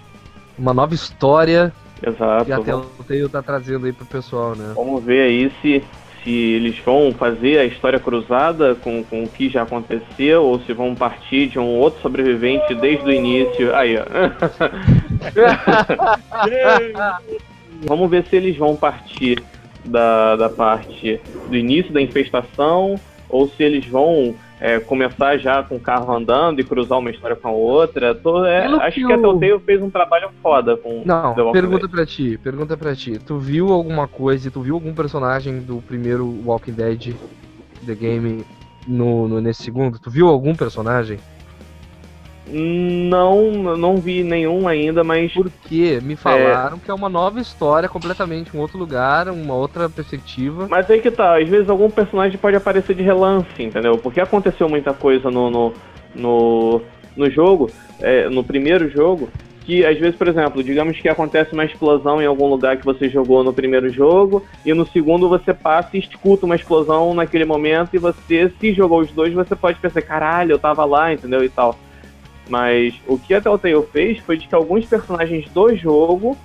Uma nova história Exato. que a Telltale tá trazendo aí pro pessoal, né? Vamos ver aí se, se eles vão fazer a história cruzada com, com o que já aconteceu ou se vão partir de um outro sobrevivente desde o início. Aí, ó. Vamos ver se eles vão partir da, da parte do início da infestação ou se eles vão é, começar já com o carro andando e cruzar uma história com a outra. Tô- é, Pelo acho que que a o- Telltale fez um trabalho foda com Não, The Walking pergunta Dead. pra ti, pergunta pra ti. Tu viu alguma coisa, tu viu algum personagem do primeiro Walking Dead The Game no, no- nesse segundo? Tu viu algum personagem? Não, não vi nenhum ainda, mas Porque me falaram que é uma nova história, completamente um outro lugar, uma outra perspectiva. Mas aí que tá, às vezes algum personagem pode aparecer de relance, entendeu? Porque aconteceu muita coisa no, no, no, no jogo, é, no primeiro jogo, que às vezes, por exemplo, digamos que acontece uma explosão em algum lugar que você jogou no primeiro jogo, e no segundo você passa e escuta uma explosão naquele momento, e você, se jogou os dois, você pode pensar, caralho, eu tava lá, entendeu? E tal. Mas o que a Telltale fez foi de que alguns personagens do jogo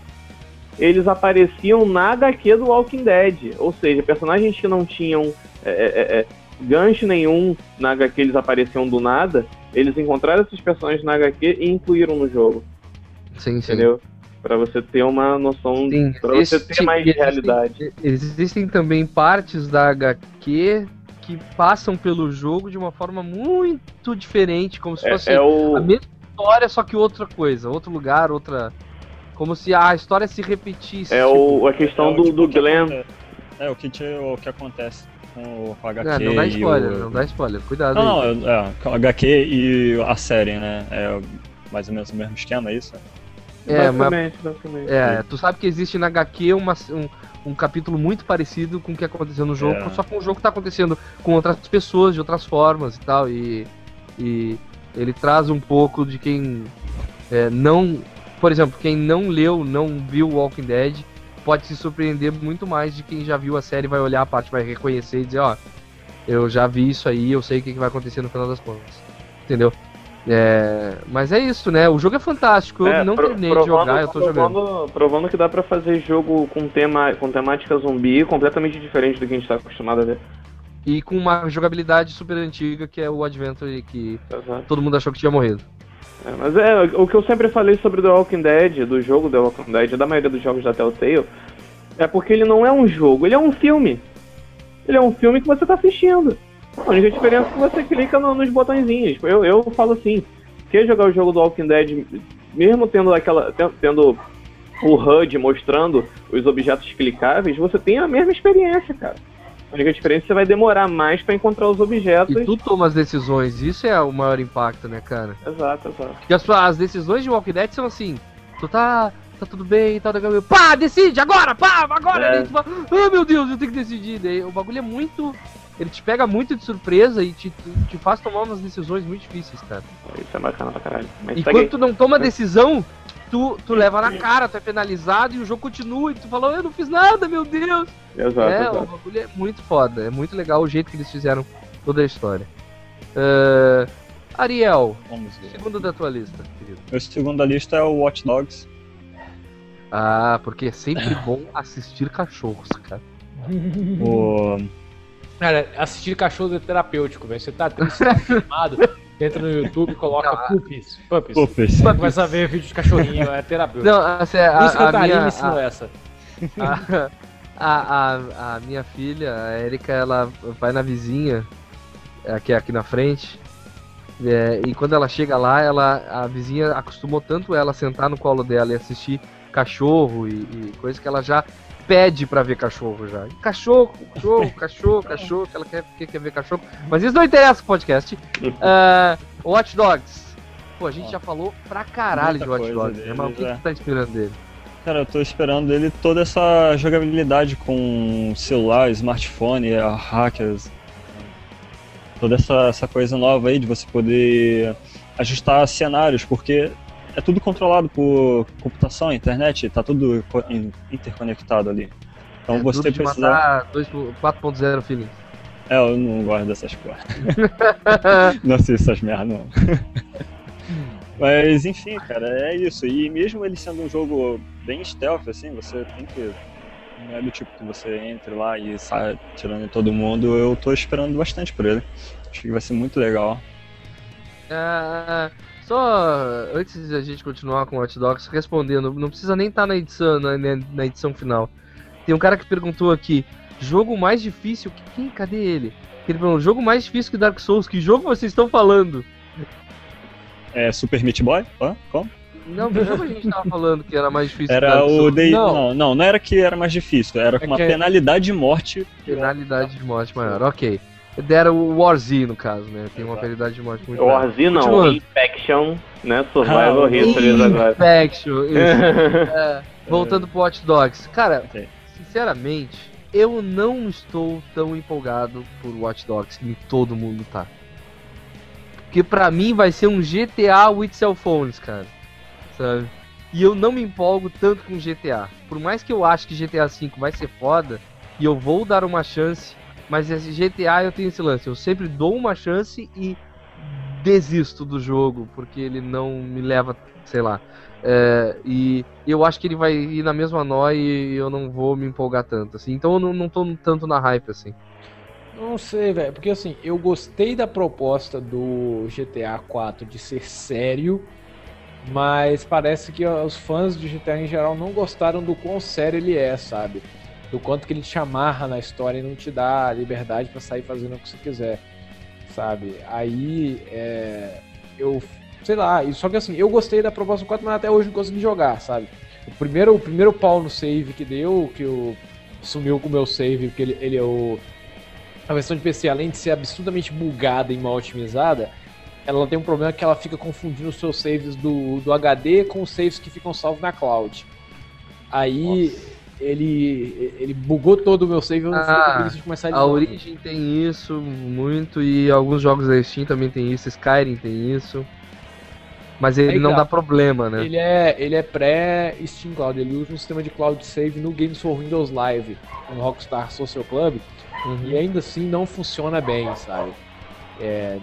eles apareciam na HQ do Walking Dead. Ou seja, personagens que não tinham é, é, é, gancho nenhum na HQ, eles apareciam do nada. Eles encontraram esses personagens na HQ e incluíram no jogo, Sim, sim. entendeu? Pra você ter uma noção, Sim, pra você ter existe- mais existem- realidade. Existem também partes da HQ que passam pelo jogo de uma forma muito diferente, como se fosse É, é o a mesma história, só que outra coisa, outro lugar, outra. Como se a história se repetisse. é tipo, o a questão É do, tipo do que Glenn. É, o que, te- o que acontece com o HQ Ah, não dá e spoiler, o... não dá spoiler, cuidado Não, aí. não, é, o HQ e a série, né? É mais ou menos o mesmo esquema, é isso? É, mas basicamente, basicamente. É, tu sabe que existe na HQ uma, um, um capítulo muito parecido com o que aconteceu no jogo, É. só que um jogo que tá acontecendo com outras pessoas, de outras formas e tal, e, e ele traz um pouco de quem é, não. Por exemplo, quem não leu, não viu Walking Dead, pode se surpreender muito mais de quem já viu a série, vai olhar a parte, vai reconhecer e dizer, ó, eu já vi isso aí, eu sei o que, que vai acontecer no final das contas. Entendeu? É, mas é isso, né? O jogo é fantástico. Eu É, não pro- terminei de provando- jogar, eu tô jogando. provando, Provando que dá pra fazer jogo com, tema, com temática zumbi completamente diferente do que a gente tá acostumado a ver. E com uma jogabilidade super antiga, que é o Adventure, que Exato. todo mundo achou que tinha morrido. É, mas é, o que eu sempre falei sobre The Walking Dead, do jogo The Walking Dead, da maioria dos jogos da Telltale, é porque ele não é um jogo, ele é um filme. Ele é um filme que você tá assistindo. A única diferença é que você clica no- nos botõezinhos. Eu, eu falo assim, quer jogar o jogo do Walking Dead, mesmo tendo aquela. ten- tendo o HUD mostrando os objetos clicáveis, você tem a mesma experiência, cara. A única diferença é que você vai demorar mais pra encontrar os objetos. E tu toma as decisões, isso é o maior impacto, né, cara? Exato, exato. Porque as, as decisões de Walking Dead são assim, tu tá. Tá tudo bem, tá legal. Pá, decide agora, pá, agora! É. Fala, ah, meu Deus, eu tenho que decidir. Daí o bagulho é muito. Ele te pega muito de surpresa e te, te faz tomar umas decisões muito difíceis, cara. Isso é bacana pra caralho. Mas E quando tu não toma decisão, tu, tu leva na cara, tu é penalizado e o jogo continua e tu fala, eu não fiz nada, meu Deus. Exato, é, o exato. bagulho é muito foda, é muito legal o jeito que eles fizeram toda a história. Ah, Ariel, segundo da tua lista, querido. Meu segundo da lista é o Watch Dogs. Ah, porque é sempre bom assistir cachorros, cara. O... Cara, assistir cachorro é terapêutico, velho. Você tá triste, tá filmado, entra no YouTube, coloca Não, puppies, puppies. Puppies. Começa a ver vídeo de cachorrinho, é terapêutico. Não, assim, a, Por isso que a, Tarim minha, me ensinou a, essa. a, a, a- a minha filha, a Erika, ela vai na vizinha, aqui, aqui na frente, é, e quando ela chega lá, ela, a vizinha acostumou tanto ela a sentar no colo dela e assistir cachorro e, e coisa que ela já pede pra ver cachorro já. Cachorro, cachorro, cachorro, cachorro, que ela quer, que quer ver cachorro. Mas isso não interessa pro podcast. Ah, Watch Dogs. Pô, a gente já falou pra caralho Muita de Watch Dogs, né? Mas o que, é. que tu tá esperando dele? Cara, eu tô esperando ele toda essa jogabilidade com celular, smartphone, hackers. Toda essa, essa coisa nova aí de você poder ajustar cenários, porque é tudo controlado por computação, internet, tá tudo co- in- interconectado ali. Então você Duro de precisa. matar 2 4.0 feeling. É, eu não gosto dessas coisas. não sei essas merdas, não. Mas enfim, cara, é isso. E mesmo ele sendo um jogo bem stealth, assim, você tem que. Não é do tipo que você entre lá e sai tirando em todo mundo. Eu tô esperando bastante por ele. Acho que vai ser muito legal. Ah, só antes da gente continuar com o Watch Dogs, respondendo, não precisa nem estar na edição, na, na- edição final. Tem um cara que perguntou aqui, jogo mais difícil, que- quem, cadê ele? Ele perguntou, jogo mais difícil que Dark Souls, que jogo vocês estão falando? É Super Meat Boy? Hã? Como? Não, que jogo a gente tava falando que era mais difícil que Era Dark o? Day... Não. Não. não, não, era que era mais difícil, era com É uma que- penalidade de morte. Penalidade de morte maior, ok. Deram o War Z no caso, né? Tem uma penalidade de morte muito maior. Warzy não. Infection, né? Survival Ah, Histories agora. Infection, isso. É, voltando pro Watch Dogs. Cara, sinceramente, eu não estou tão empolgado por Watch Dogs que todo mundo tá. Porque pra mim vai ser um GTA with cell phones, cara. Sabe? E eu não me empolgo tanto com GTA. Por mais que eu ache que GTA V vai ser foda, e eu vou dar uma chance, mas esse GTA eu tenho esse lance. Eu sempre dou uma chance e desisto do jogo, porque ele não me leva, sei lá. É, e eu acho que ele vai ir na mesma nóia e eu não vou me empolgar tanto, assim. Então eu não, não tô tanto na hype, assim. Não sei, velho, porque assim, eu gostei da proposta do GTA 4 de ser sério, mas parece que os fãs de GTA em geral não gostaram do quão sério ele é, sabe? Do quanto que ele te amarra na história e não te dá liberdade pra sair fazendo o que você quiser, sabe? Aí, é, eu, sei lá, só que assim, eu gostei da proposta do 4, mas até hoje não consegui jogar, sabe? O primeiro, o primeiro pau no save que deu, que eu sumiu com o meu save, porque ele, ele é o a versão de PC, além de ser absurdamente bugada e mal otimizada, ela tem um problema que ela fica confundindo os seus saves do, do HD com os saves que ficam salvos na cloud. Aí ele, ele bugou todo o meu save eu não fui Ah, de começar de A novo. Origin tem isso muito e alguns jogos da Steam também tem isso, Skyrim tem isso. Mas ele Aí não tá. dá problema, né? Ele é, ele é pré-Steam Cloud, ele usa um sistema de cloud save no Games for Windows Live, no Rockstar Social Club, e ainda assim não funciona bem, sabe? É,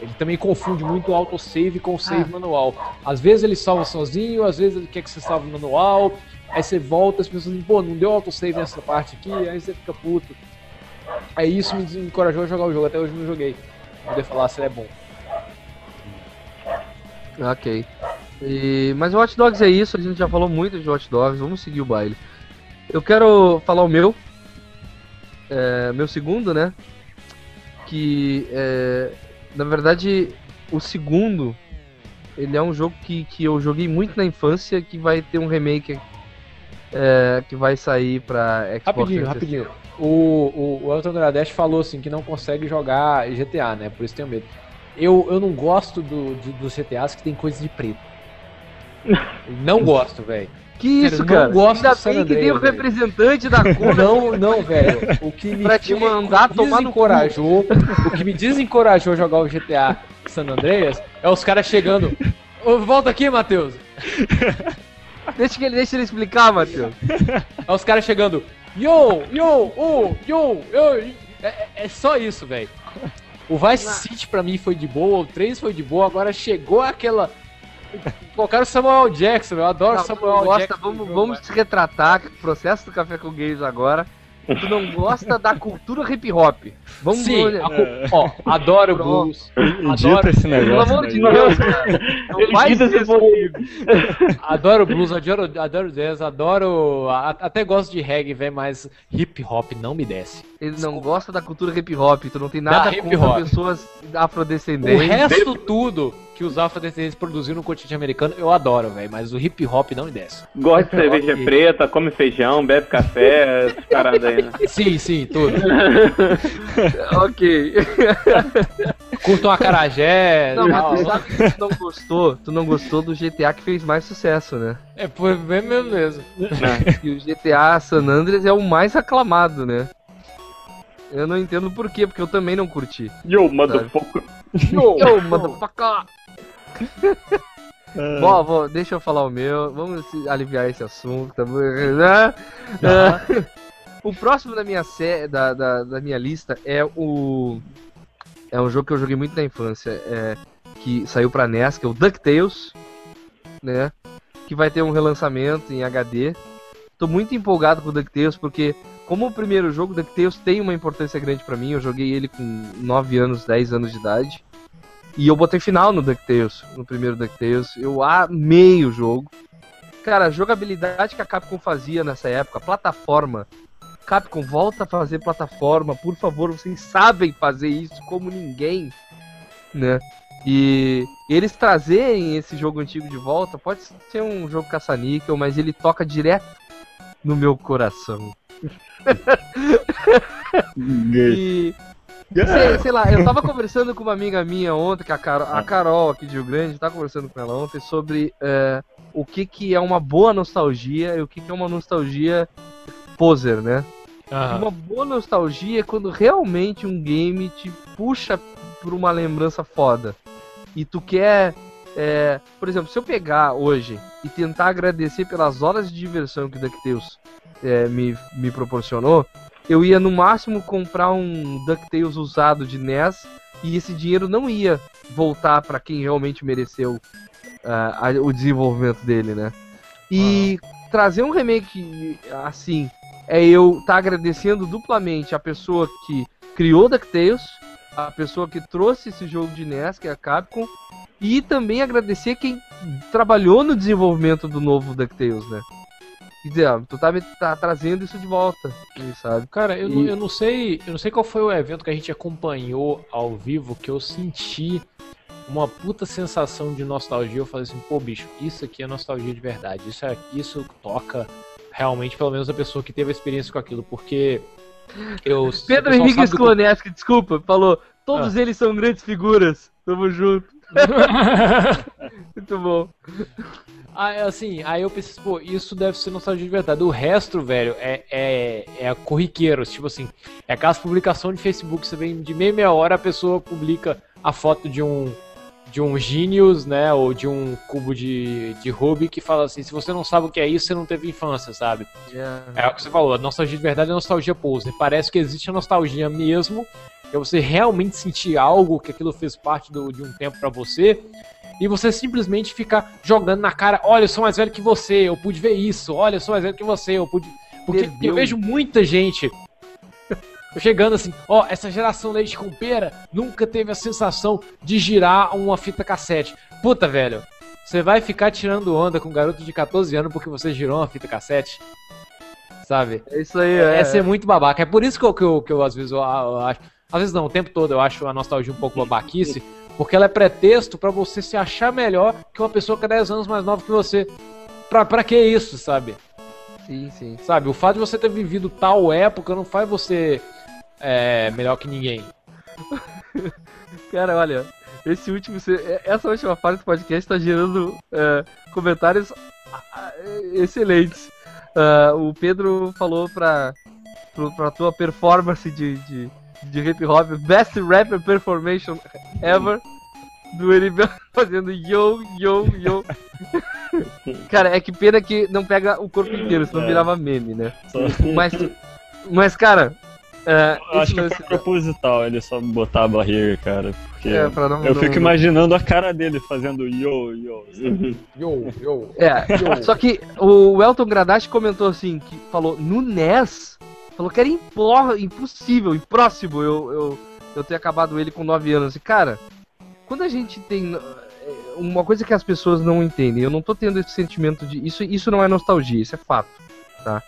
ele também confunde muito o autosave com o save manual. Às vezes ele salva sozinho, às vezes ele quer que você salve manual, aí você volta, as pessoas dizem, pô, não deu autosave nessa parte aqui, aí você fica puto. Aí isso me desencorajou a jogar o jogo, até hoje não joguei. Poder falar se ele é bom. Ok. E- mas o Watch Dogs é isso, a gente já falou muito de Watch Dogs, vamos seguir o baile. Eu quero falar o meu. é, meu segundo, né? Que é, na verdade o segundo ele é um jogo que, que eu joguei muito na infância que vai ter um remake é, que vai sair pra Xbox Rapidinho, 360. rapidinho. O, o, o Elton Gradash falou assim que não consegue jogar GTA, né? Por isso tenho medo. Eu, eu não gosto do, dos GTAs que tem coisa de preto. Não gosto, velho. Que Cara, isso, eu não cara? gosto Ainda bem que tem o velho. representante da cor. Não, não, velho. O que me Pra te mandar tomar no desencorajou, o que me desencorajou a jogar o GTA San Andreas é os caras chegando. Volta aqui, Matheus. Deixa, que ele, deixa ele explicar, Matheus. É os caras chegando. Yo, yo, oh, yo, yo. É, é- é só isso, velho. O Vice City pra mim foi de boa, o 3 foi de boa, agora chegou aquela. Colocaram o Samuel Jackson, eu adoro Não, Samuel gosta, Jackson. vamos, vamos te retratar, processo do Café com Games agora. Tu não gosta da cultura hip hop. Vamos Sim, a ó, adoro Pronto. blues, Edita esse Pelo negócio. amor de. Deus, cara. Não faz isso adoro blues, adoro, adoro jazz, adoro. a- até gosto de reggae, velho, mas hip hop não me desce. Ele não gosta da cultura hip hop. Tu não tem nada hip contra pessoas O afrodescendentes. resto tudo que os afrodescendentes produziram no continente americano, eu adoro, velho, mas o hip hop não me desce. Gosta de cerveja preta, come feijão, bebe café, essas paradas aí, né? Sim, sim, tudo. ok. Curtam a carajé. Não, mas tu sabe que tu não gostou. Tu não gostou do GTA que fez mais sucesso, né? É, foi bem mesmo mesmo. E o GTA San Andreas é o mais aclamado, né? Eu não entendo por quê, porque eu também não curti. Yo, motherfucker. Yo, motherfucker! Vó, vó, deixa eu falar o meu. Vamos aliviar esse assunto, tá bom? É, o próximo da minha, sé- da, da, da minha lista é o. É um jogo que eu joguei muito na infância. É, que saiu pra NES, que é o DuckTales. Né? Que vai ter um relançamento em HD. Tô muito empolgado com o DuckTales, porque como o primeiro jogo, DuckTales tem uma importância grande pra mim. Eu joguei ele com 9 anos, 10 anos de idade. E eu botei final no DuckTales, no primeiro DuckTales. Eu amei o jogo. Cara, a jogabilidade que a Capcom fazia nessa época, plataforma. Capcom, volta a fazer plataforma, por favor, vocês sabem fazer isso como ninguém, né? E eles trazerem esse jogo antigo de volta, pode ser um jogo caça-níquel, mas ele toca direto no meu coração. E Sei, sei lá, eu tava conversando com uma amiga minha ontem, que a, Carol, a Carol aqui de Rio Grande, tava conversando com ela ontem sobre é, o que, que é uma boa nostalgia e o que, que é uma nostalgia poser, né? Aham. Uma boa nostalgia é quando realmente um game te puxa por uma lembrança foda. E tu quer. É, por exemplo, se eu pegar hoje e tentar agradecer pelas horas de diversão que o DuckTales é, me, me proporcionou, eu ia no máximo comprar um DuckTales usado de NES e esse dinheiro não ia voltar para quem realmente mereceu ah, a- o desenvolvimento dele, né? E trazer um remake assim é eu estar agradecendo duplamente a pessoa que criou DuckTales, a pessoa que trouxe esse jogo de NES, que é a Capcom, e também agradecer quem trabalhou no desenvolvimento do novo DuckTales, né? Quer dizer, ó, tu tá, tá trazendo isso de volta, sabe? Cara, eu, não, E- eu não sei, eu não sei qual foi o evento que a gente acompanhou ao vivo que eu senti uma puta sensação de nostalgia. Eu falei assim, pô, bicho, isso aqui é nostalgia de verdade. Isso é isso toca realmente, pelo menos a pessoa que teve a experiência com aquilo, porque eu Pedro Henrique Skloneski, desculpa, falou, todos eles são grandes figuras, tamo junto. Muito bom. Aí, assim, aí eu pensei, pô, isso deve ser nostalgia de verdade. O resto, velho, é, é, é corriqueiro. Tipo assim, é aquelas publicações de Facebook, você vem de meia meia hora, a pessoa publica a foto de um de um Genius, né, ou de um cubo de, de Rubik que fala assim, se você não sabe o que é isso, você não teve infância, sabe? É o que você falou, a nostalgia de verdade é nostalgia poser. Parece que existe a nostalgia mesmo, é você realmente sentir algo que aquilo fez parte do- de um tempo pra você, e você simplesmente ficar jogando na cara, olha, eu sou mais velho que você, eu pude ver isso, olha, eu sou mais velho que você, eu pude. Porque Perdeu. eu vejo muita gente chegando assim, ó, essa geração leite com pera nunca teve a sensação de girar uma fita cassete. Puta, velho, você vai ficar tirando onda com um garoto de 14 anos porque você girou uma fita cassete? Sabe? É isso aí, É, é. ser muito babaca. É por isso que eu, que eu, que eu, às vezes eu, eu acho. Às vezes não, o tempo todo eu acho a nostalgia um pouco babaquice, porque ela é pretexto pra você se achar melhor que uma pessoa que é 10 anos mais nova que você. Pra, pra que isso, sabe? Sim, sim. Sabe? O fato de você ter vivido tal época não faz você é, melhor que ninguém. Cara, olha, esse último, essa última parte do podcast tá gerando é, comentários excelentes. Uh, o Pedro falou pra, pra tua performance de, de, de hip hop, best rapper performation ever, do Heriberto fazendo yo, yo, yo. Cara, é que pena que não pega o corpo inteiro, senão é. virava meme, né? Mas, mas cara, é, acho que foi proposital ele só botar a barriga, cara. Porque é, não, eu não, fico não... imaginando a cara dele fazendo yo, yo. yo, yo. É, yo. só que o Elton Gradache comentou assim, que falou, no NES, falou que era impor, impossível, impróximo eu, eu, eu ter acabado ele com 9 anos. E, cara, quando a gente tem é, uma coisa que as pessoas não entendem, eu não tô tendo esse sentimento de. Isso, isso não é nostalgia, isso é fato, tá?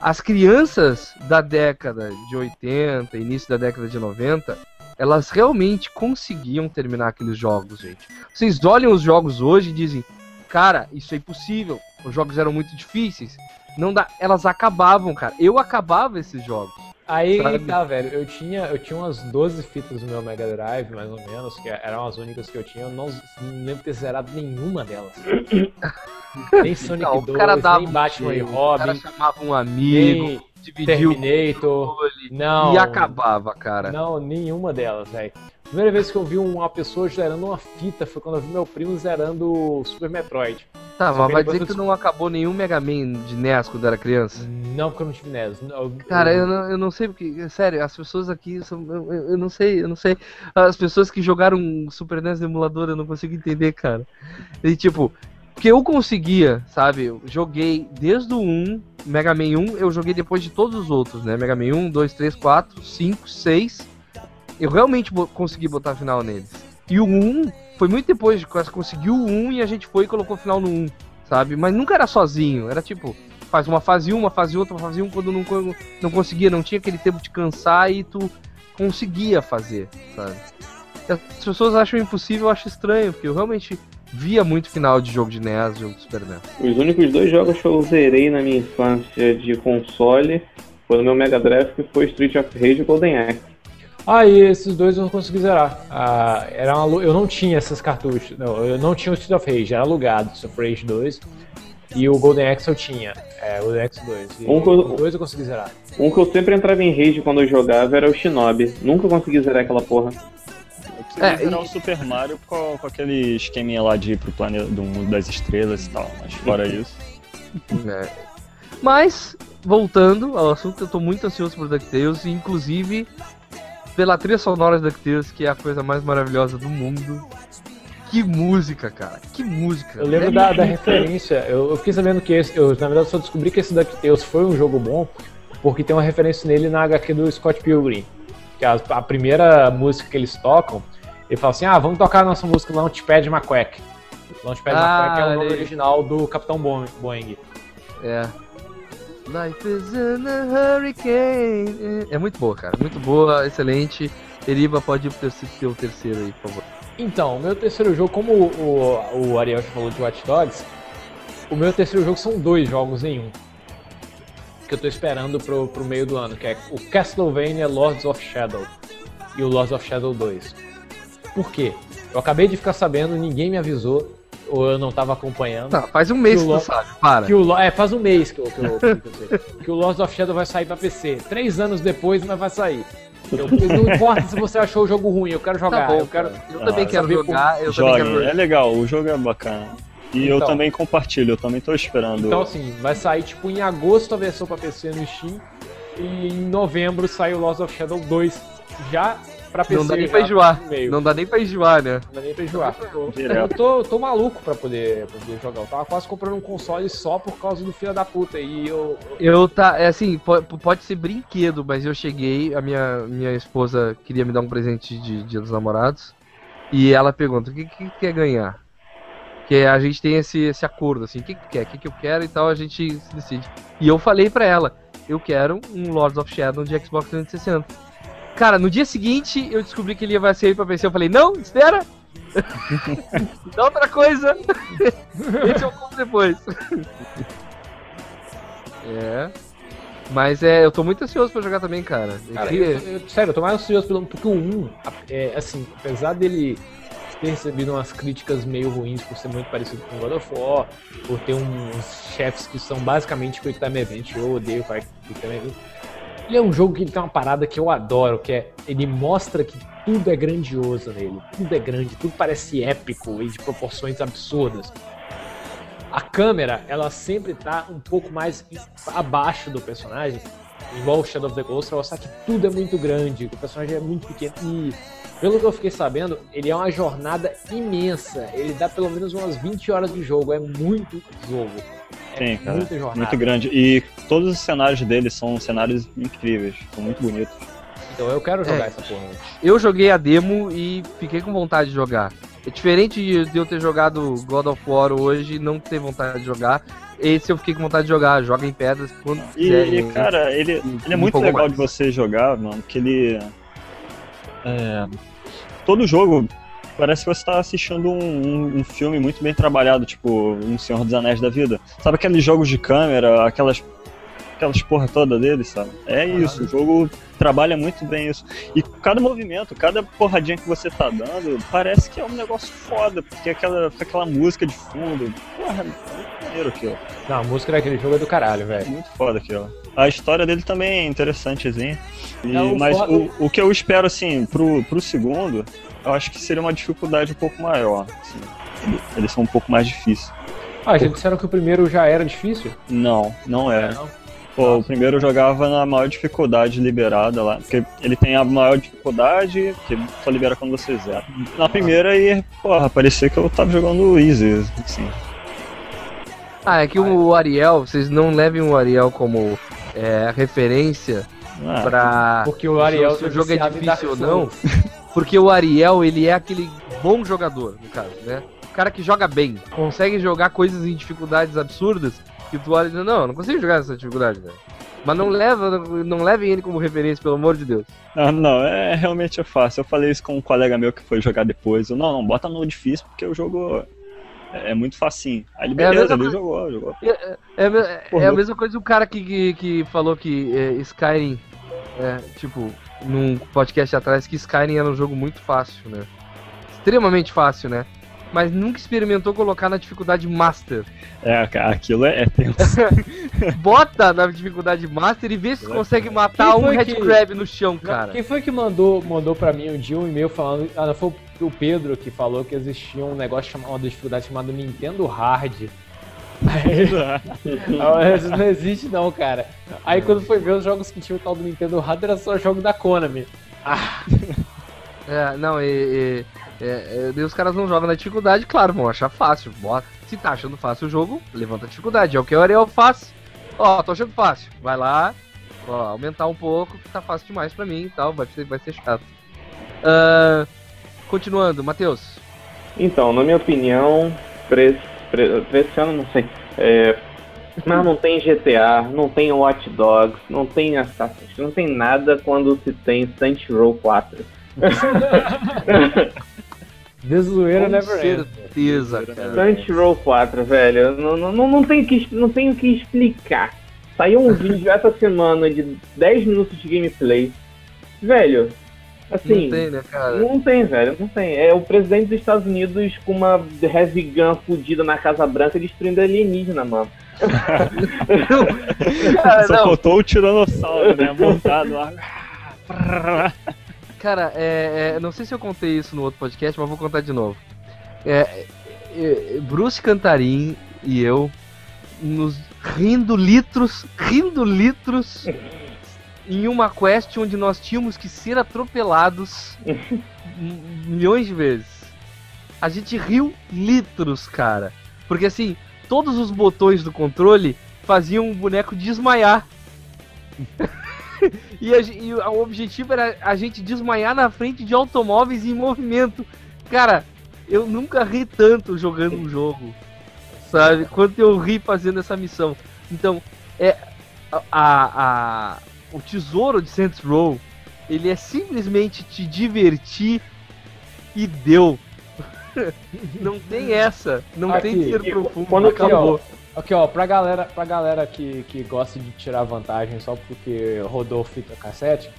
as crianças da década de 80, início da década de 90, elas realmente conseguiam terminar aqueles jogos, gente. Vocês olham os jogos hoje e dizem, cara, isso é impossível. Os jogos eram muito difíceis. Não dá. Elas acabavam, cara. Eu acabava esses jogos. Aí sabe? tá, velho. Eu tinha, eu tinha umas 12 fitas no meu Mega Drive, mais ou menos, que eram as únicas que eu tinha. Eu não, não lembro ter zerado nenhuma delas. nem Sonic não, 2, nem Batman e Robin. O cara chamava um amigo, dividiu Terminator. Não. E acabava, cara. Não, nenhuma delas, velho. Primeira vez que eu vi uma pessoa zerando uma fita foi quando eu vi meu primo zerando Super Metroid. Tá, mas vai dizer que tu não acabou nenhum Mega Man de NES quando era criança? Não, porque eu não tive NES. Eu, Cara, eu, não, eu não sei porque. Sério, as pessoas aqui são. Eu, eu, não sei, eu não sei. As pessoas que jogaram Super NES no emulador, eu não consigo entender, cara. E tipo, porque eu conseguia, sabe? Eu joguei desde o 1, Mega Man 1, eu joguei depois de todos os outros, né? Mega Man 1, 2, 3, 4, 5, 6 eu realmente consegui botar final neles. E o 1 foi muito depois de que conseguiu o 1 e a gente foi e colocou final no 1, sabe? Mas nunca era sozinho, era tipo, faz uma fase 1, uma fase outra, uma fase 1, quando não, não conseguia, não tinha aquele tempo de cansar e tu conseguia fazer, sabe? As pessoas acham impossível, eu acho estranho, porque eu realmente via muito final de jogo de NES, jogo de Super NES. Os únicos dois jogos que eu zerei na minha infância de console foi no meu Mega Drive, que foi Street of Rage e Golden Axe. Ah, e esses dois eu não consegui zerar. Ah, era uma, eu não tinha essas cartuchos. Não, eu não tinha o Street of Rage, era alugado, Street of Rage 2. E o Golden Axe eu tinha. É, o Golden Axe 2. E um eu, dois eu consegui zerar. Um que eu sempre entrava em rage quando eu jogava era o Shinobi. Nunca consegui zerar aquela porra. Eu consegui é, zerar e... o Super Mario com, com, aquele esqueminha lá de ir pro planeta do mundo das estrelas e tal. Mas fora isso. É. Mas, voltando ao assunto, eu tô muito ansioso por DuckTales e inclusive pela trilha sonora da DuckTales, que é a coisa mais maravilhosa do mundo. Que música, cara. Que música. Eu lembro é da, da, referência. Eu, eu, fiquei sabendo que esse. Eu, na verdade, só descobri que esse DuckTales foi um jogo bom porque tem uma referência nele na HQ do Scott Pilgrim. Que a, a primeira música que eles tocam, ele fala assim: ah, vamos tocar a nossa música Launchpad McQuack. Launchpad ah, McQuack é o nome original do Capitão Boeing. É. Life is in a hurricane. É muito boa, cara. Muito boa, excelente. Eriba pode ir pro teu terceiro aí, por favor. Então, meu terceiro jogo, como o, o, o Ariel já falou de Watch Dogs, o meu terceiro jogo são dois jogos em um. Que eu tô esperando pro, pro meio do ano, que é o Castlevania Lords of Shadow e o Lords of Shadow 2. Por quê? Eu acabei de ficar sabendo, ninguém me avisou, ou eu não tava acompanhando. Tá, faz um mês que, que tu sabe, para. Que o, é, faz um mês que, eu, que, eu, que, que o Lords of Shadow vai sair pra PC. Três anos depois, mas vai sair. Eu, não importa se você achou o jogo ruim, eu quero jogar. Tá bom, eu quero, eu ah, também quero jogar. Eu jogue, também quero... é legal, o jogo é bacana. E então, eu também compartilho, eu também tô esperando. Então assim, vai sair tipo em agosto a versão pra PC no Steam. E em novembro sai o Lost of Shadow 2 já pra PC. Não dá nem pra enjoar. Não dá nem pra enjoar, né? Não dá nem pra enjoar. Eu tô, tô maluco pra poder, poder jogar. Eu tava quase comprando um console só por causa do filho da puta. E eu. Eu tá. É assim, pode, pode ser brinquedo, mas eu cheguei, a minha, minha esposa queria me dar um presente de Dia dos Namorados. E ela pergunta: o que, que quer ganhar? Que a gente tem esse, esse acordo, assim, o que, que quer, o que, que eu quero e tal, a gente se decide. E eu falei pra ela, eu quero um Lords of Shadow de Xbox 360. Cara, no dia seguinte eu descobri que ele ia sair pra PC. Eu falei, não, espera! Dá outra coisa! Esse eu compro depois. é. Mas é, eu tô muito ansioso pra jogar também, cara. Eu Cara, queria- eu- eu- sério, eu tô mais ansioso pelo porque o 1, é, assim, apesar dele ter recebido umas críticas meio ruins por ser muito parecido com God of War, por ter uns chefes que são basicamente Quick Time Event, eu odeio Quick Time Event. Ele é um jogo que tem uma parada que eu adoro, que é ele mostra que tudo é grandioso nele, tudo é grande, tudo parece épico e de proporções absurdas. A câmera, ela sempre tá um pouco mais abaixo do personagem, igual o Shadow of the Ghost, mostrar que tudo é muito grande, que o personagem é muito pequeno. E, pelo que eu fiquei sabendo, ele é uma jornada imensa. Ele dá pelo menos umas 20 horas de jogo, é muito jogo. É Sim, cara. muita jornada. Muito grande. E todos os cenários dele são cenários incríveis, são muito bonitos. Então eu quero jogar É. essa porra. Eu joguei a demo e fiquei com vontade de jogar. É diferente de eu ter jogado God of War hoje e não ter vontade de jogar. Esse eu fiquei com vontade de jogar. Joga em pedras quando E, quiser. e, cara, ele, ele é muito legal mais. de você jogar, mano, que ele. é, todo jogo parece que você tá assistindo um, um- um filme muito bem trabalhado, tipo Um Senhor dos Anéis da Vida. Sabe aqueles jogos de câmera, aquelas. Aquelas porra toda deles, sabe? É isso, o jogo trabalha muito bem isso. E cada movimento, cada porradinha que você tá dando, parece que é um negócio foda, porque aquela, aquela música de fundo. Porra, é maneiro aquilo. Não, a música daquele jogo é do caralho, É velho. muito foda aquilo. A história dele também é interessantezinha. E- É, o mas foda- o, o que eu espero, assim, pro, pro segundo, eu acho que seria uma dificuldade um pouco maior. assim. Ele- Eles são um pouco mais difíceis. Ah, já disseram que o primeiro já era difícil? Não, não é. Não? Pô, o primeiro eu jogava na maior dificuldade liberada lá. Porque ele tem a maior dificuldade, que só libera quando você zera. Na primeira aí, porra, parecia que eu tava jogando easy, assim. Ah, é que o Ariel, vocês não levem o Ariel como é, referência Ah, pra. Porque o Ariel se o tá jogo é difícil ou não. Porque o Ariel, ele é aquele bom jogador, no caso, né? O cara que joga bem, consegue jogar coisas em dificuldades absurdas, que tu olha e diz, não, eu não consigo jogar essa dificuldade, velho. Mas não leva, não levem ele como referência, pelo amor de Deus. Ah, não, é realmente é fácil. Eu falei isso com um colega meu que foi jogar depois. Eu, não, não, bota no difícil porque o jogo é, é muito facinho. Aí ele, É beleza, mesma ele jogou, jogou. É, é, é a mesma coisa o cara que, que, que falou que é, Skyrim, é, tipo, num podcast atrás, que Skyrim era um jogo muito fácil, né? Extremamente fácil, né? Mas nunca experimentou colocar na dificuldade Master. É, aquilo é, é tenso. Bota na dificuldade Master e vê se É, consegue matar um Red que- Crab no chão, cara. Quem foi que mandou, mandou pra mim um dia um e-mail falando. Ah, não, foi o Pedro que falou que existia um negócio chamado, uma dificuldade chamada Nintendo Hard. Aí, Ah, isso não existe não, cara. Aí quando foi ver os jogos que tinha o tal do Nintendo Hard, era só jogo da Konami. É, não, e, e- é, é, daí os caras não jogam na dificuldade, claro, vão achar fácil. Bota. Se tá achando fácil o jogo, levanta a dificuldade. É o que o Ariel faz. Ó, tô achando fácil. Vai lá, ó, aumentar um pouco, que tá fácil demais pra mim e tal, vai ser, vai ser chato. Ah, continuando, Matheus. Então, na minha opinião, pra esse, pra- pra esse ano, não sei. É, mas não tem GTA, não tem Watch Dogs, não tem Assassin's Creed, não tem nada quando se tem Saints Row 4. De zoeira Com never ends. certeza, cara. Saints Row 4, velho, não, não, não, não, tem que, não tem o que explicar. Saiu um vídeo essa semana de 10 minutos de gameplay. Velho, assim. Não tem, né, cara? Não tem, velho, não tem. É o presidente dos Estados Unidos com uma heavy gun fudida na Casa Branca destruindo alienígena, mano. Cara, Só não. faltou o tiranossauro, né? Montado lá. Cara, é, é, não sei se eu contei isso no outro podcast, mas vou contar de novo. É, é, é, Bruce Cantarim e eu nos rindo litros, rindo litros em uma quest onde nós tínhamos que ser atropelados milhões de vezes. A gente riu litros, cara. Porque assim, todos os botões do controle faziam o boneco desmaiar. E, a e o objetivo era a gente desmaiar na frente de automóveis em movimento. Cara, eu nunca ri tanto jogando um jogo, sabe? Quanto eu ri fazendo essa missão. Então, é a- a- o tesouro de Saints Row, ele é simplesmente te divertir e deu. não tem essa, não Aqui, tem ser profundo, quando- acabou. Aqui, ó, pra galera, pra galera que, que gosta de tirar vantagem só porque rodou fita cassete,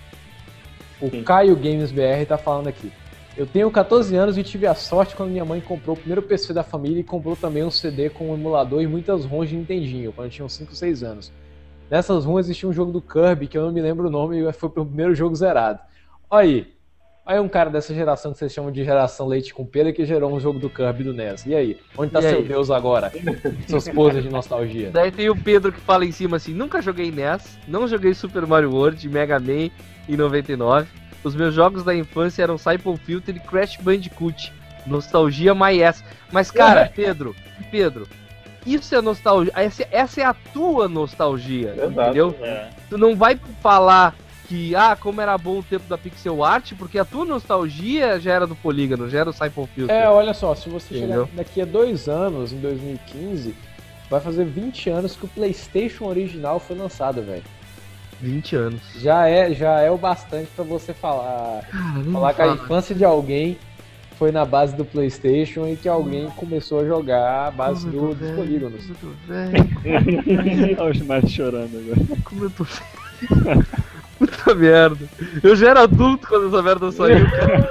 o Sim. Caio Games BR tá falando aqui. Eu tenho 14 anos e tive a sorte quando minha mãe comprou o primeiro PC da família e comprou também um CD com um emulador e muitas ROMs de Nintendinho, quando eu tinha uns 5, 6 anos. Nessas ROMs existia um jogo do Kirby, que eu não me lembro o nome, e foi o primeiro jogo zerado. Olha aí. Olha um cara dessa geração que vocês chamam de geração leite com pera que gerou um jogo do Kirby do NES. E aí? Onde tá E seu aí? Deus agora? Seus poses de nostalgia. Daí tem o Pedro que fala em cima assim: nunca joguei NES, não joguei Super Mario World, Mega Man em 99. Os meus jogos da infância eram Siphon Filter e Crash Bandicoot. Nostalgia my ass. Mas, cara, Pedro, Pedro, isso é nostalgia. Essa, essa é a tua nostalgia, Exato. entendeu? É. Tu não vai falar que, ah, como era bom o tempo da pixel art, porque a tua nostalgia já era do polígono, já era o Siphon Filter. É, olha só, se você Entendeu? chegar daqui a dois anos, em 2015, vai fazer 20 anos que o PlayStation original foi lançado, velho. 20 anos. Já é, já é o bastante pra você falar, falar que a infância de alguém foi na base do PlayStation e que alguém começou a jogar a base do, dos polígonos. Olha os mais chorando agora. Como eu tô Puta merda. Eu já era adulto quando essa merda saiu, cara.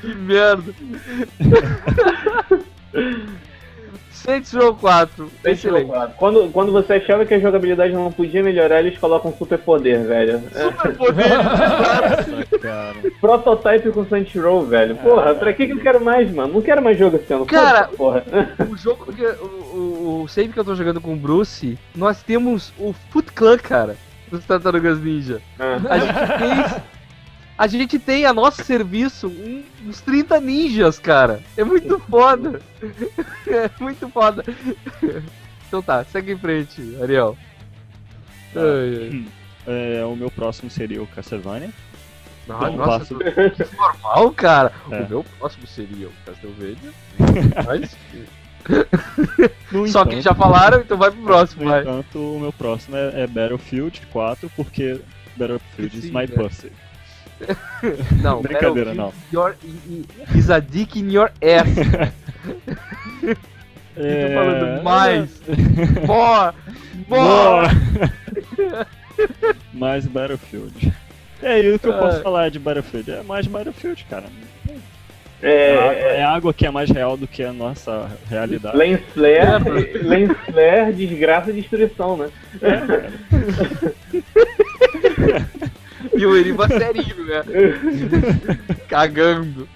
que merda. Saints Row 4. Excelente. Quando, quando você achava que a jogabilidade não podia melhorar, eles colocam super poder, velho. É, Super poder. Nossa, cara. prototype com Saints Row, velho. Porra, pra que, que eu quero mais, mano? Não quero mais jogo assim, ano. Cara, porra. o jogo que. O, o, o save que eu tô jogando com o Bruce, nós temos o Foot Clan, cara. Dos Tartarugas Ninja. Ah. A gente tem. A gente tem a nosso serviço um- uns 30 ninjas, cara. É muito foda. É muito foda. Então tá, segue em frente, Ariel. Ai, ai. É, o meu próximo seria o Castlevania. Ah, Então, nossa, passo- que normal, cara. É. O meu próximo seria o Castlevania. Mas, No só que entanto- já falaram, então vai pro próximo, No vai. entanto, o meu próximo é, é Battlefield 4, porque Battlefield is Sim, my é. pussy. Não, Brincadeira, Battlefield Your, is a dick in your ass. É... Tô falando mais. More! Boa! More! mais Battlefield. É isso que eu posso Ah. falar de Battlefield. É mais Battlefield, cara. É, É, água, é, é água que é mais real do que a nossa realidade. Lens flare, lens flare, desgraça e destruição, né? E o Eriba serinho, né? Cagando.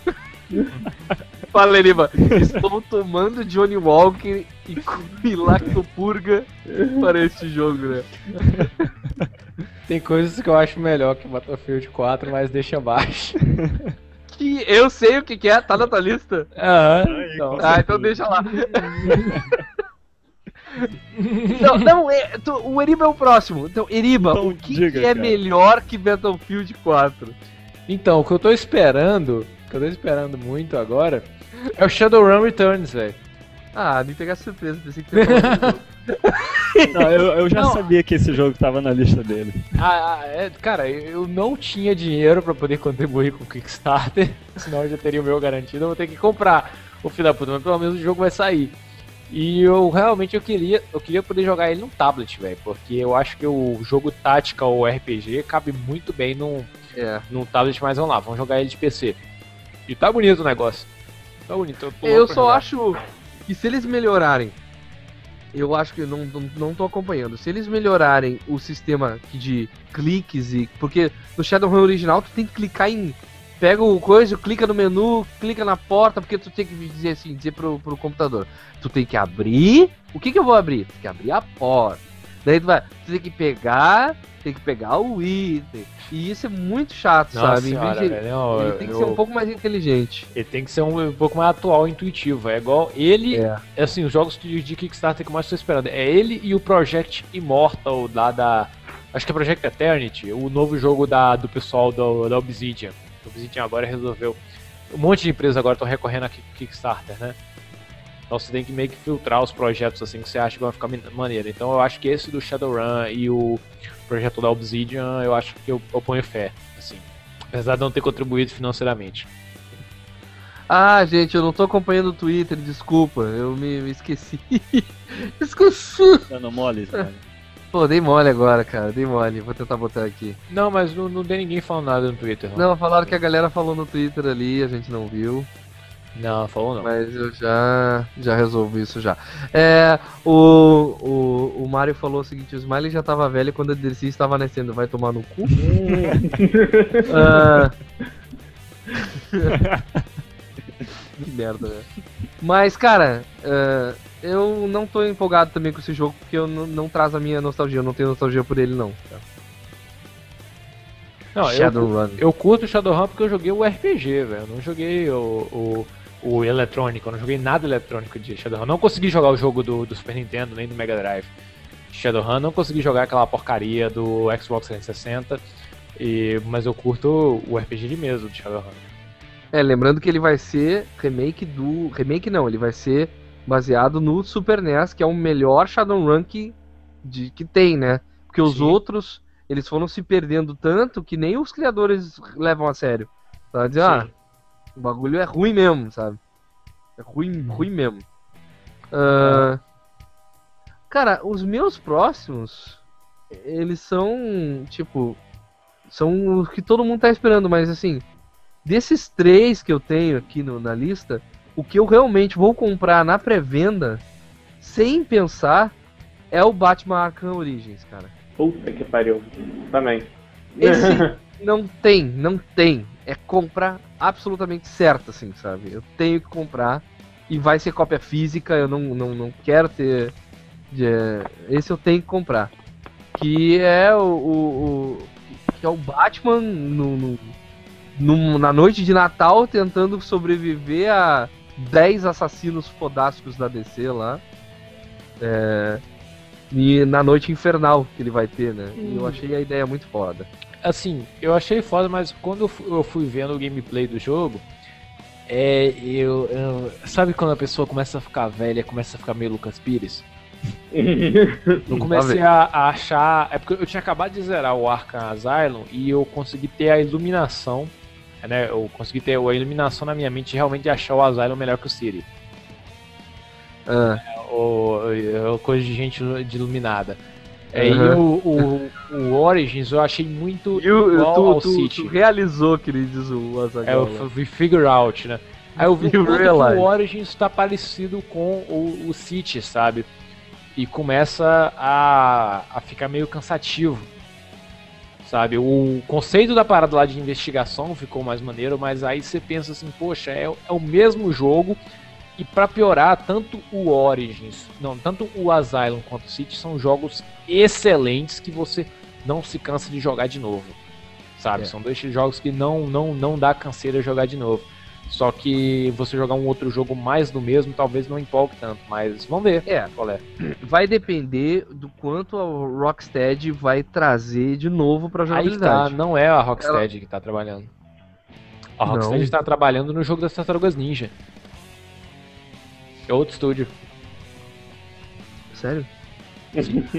Fala, Eriba. Estou tomando Johnny Walker e, e lactopurga para este jogo, né? Tem coisas que eu acho melhor que Battlefield 4, mas deixa abaixo. Que eu sei o que, que é, tá na tua lista? Aham. Então, com Ah, então deixa lá. Não, não é, tu- o Eriba é o próximo. Então, Eriba, Então, o que, diga, que é cara. melhor que Battlefield 4? Então, o que eu tô esperando, o que eu tô esperando muito agora, é o Shadowrun Returns, velho. Ah, me pegar surpresa, pensei que. Não, eu, eu já Não. sabia que esse jogo tava na lista dele. Ah, ah, é, cara, eu não tinha dinheiro pra poder contribuir com o Kickstarter, senão eu já teria o meu garantido, eu vou ter que comprar o filho da puta, mas pelo menos o jogo vai sair. E eu realmente eu queria, eu queria poder jogar ele num tablet, velho, porque eu acho que o jogo tática ou RPG cabe muito bem num, É. num tablet, mas vamos lá, vamos jogar ele de PC. E tá bonito o negócio. Tá bonito. Eu, Eu só jogar. acho que se eles melhorarem, eu acho que não, não, não tô acompanhando. Se eles melhorarem o sistema de cliques e. Porque no Shadowrun original tu tem que clicar em. Pega o coisa, clica no menu, clica na porta, porque tu tem que dizer assim, dizer pro, pro computador. Tu tem que abrir. O que que eu vou abrir? Tu tem que abrir a porta. Daí tu vai. Tu tem que pegar. Tem que pegar o item. E isso é muito chato, Nossa sabe? Senhora, de- velho, não, ele tem que eu- ser um pouco mais inteligente. Ele tem que ser um, um pouco mais atual intuitivo. É igual ele. É. Assim, os jogos de, de Kickstarter que eu mais estou esperando. É ele e o Project Immortal lá da. Acho que é Project Eternity, o novo jogo da, do pessoal do, da Obsidian. A Obsidian agora resolveu. Um monte de empresas agora estão recorrendo a Ki- Kickstarter, né? Então você tem que meio que filtrar os projetos assim que você acha que vão ficar maneiro. Então eu acho que esse do Shadowrun e o projeto da Obsidian, eu acho que eu, eu ponho fé, assim. Apesar de não ter contribuído financeiramente. Ah, gente, eu não tô acompanhando o Twitter, desculpa, eu me, me esqueci. esqueci. Dando mole, cara. Pô, dei mole agora, cara, dei mole. Vou tentar botar aqui. Não, mas não, não tem ninguém falando nada no Twitter. Não, Não, falaram que a galera falou no Twitter ali, a gente não viu. não falou não. Mas eu já, já resolvi isso já. É, o, o, o Mario falou o seguinte, o Smiley já tava velho quando a Dercy estava nascendo, vai tomar no cu? Ah. que merda, né? Mas, cara, ah, eu não tô empolgado também com esse jogo porque eu não, traz a minha nostalgia, eu não tenho nostalgia por ele não. Não, eu, Shadowrun. eu curto Shadowrun porque eu joguei o RPG, velho. Eu não joguei o, o, o eletrônico, eu não joguei nada eletrônico de Shadowrun. Não consegui jogar o jogo do, do Super Nintendo nem do Mega Drive. Shadowrun, não consegui jogar aquela porcaria do Xbox 360. E, mas eu curto o RPG de mesa de Shadowrun. É, lembrando que ele vai ser remake do. Remake não, ele vai ser baseado no Super NES, que é o melhor Shadowrun que, de, que tem, né? Porque os Sim. outros, eles foram se perdendo tanto que nem os criadores levam a sério. Tá dizendo, ah, Sim. o bagulho é ruim mesmo, sabe? É ruim, ruim mesmo. Ah, Cara, os meus próximos, eles são, tipo, são os que todo mundo tá esperando, mas assim, desses três que eu tenho aqui no- na lista, o que eu realmente vou comprar na pré-venda, sem pensar, é o Batman Arkham Origins, cara. Puta que pariu. Também. Esse não tem, não tem. É compra absolutamente certa, assim, sabe? Eu tenho que comprar e vai ser cópia física, eu não, não, não quero ter. de- esse eu tenho que comprar. Que é o. o- o- que é o Batman no, no- no- na noite de Natal tentando sobreviver a 10 assassinos fodásticos da DC lá. É, e na noite infernal que ele vai ter, né? E eu achei a ideia muito foda. Assim, eu achei foda, mas quando eu fu- eu fui vendo o gameplay do jogo, é. Eu, eu- Sabe quando a pessoa começa a ficar velha, começa a ficar meio Lucas Pires? Eu comecei a, a achar. É porque eu tinha acabado de zerar o Arkham Asylum e eu consegui ter a iluminação. Né, eu consegui ter a iluminação na minha mente de realmente achar o Asylum melhor que o City. Ah, ou, ou coisa de gente de iluminada. É, E Aham. o, o, o Origins eu achei muito E o, igual tu, ao tu, City. tu realizou que ele diz o É, Azaghal. eu fui figure out, né? Aí eu vi que o Origins tá parecido com o, o City, sabe? E começa a, a ficar meio cansativo. Sabe? O conceito da parada lá de investigação ficou mais maneiro, mas aí você pensa assim, poxa, é, é o mesmo jogo. E pra piorar, tanto o Origins, não, tanto o Asylum quanto o City são jogos excelentes que você não se cansa de jogar de novo. Sabe? É. São dois jogos que não, não, não dá canseira jogar de novo. Só que você jogar um outro jogo mais do mesmo, talvez não empolgue tanto, mas vamos ver É, qual é. vai depender do quanto a Rocksteady vai trazer de novo pra Aí tá, jogabilidade. não é a Rocksteady que tá trabalhando. A Não. Rocksteady tá trabalhando no jogo das Tartarugas Ninja. É outro estúdio. Sério?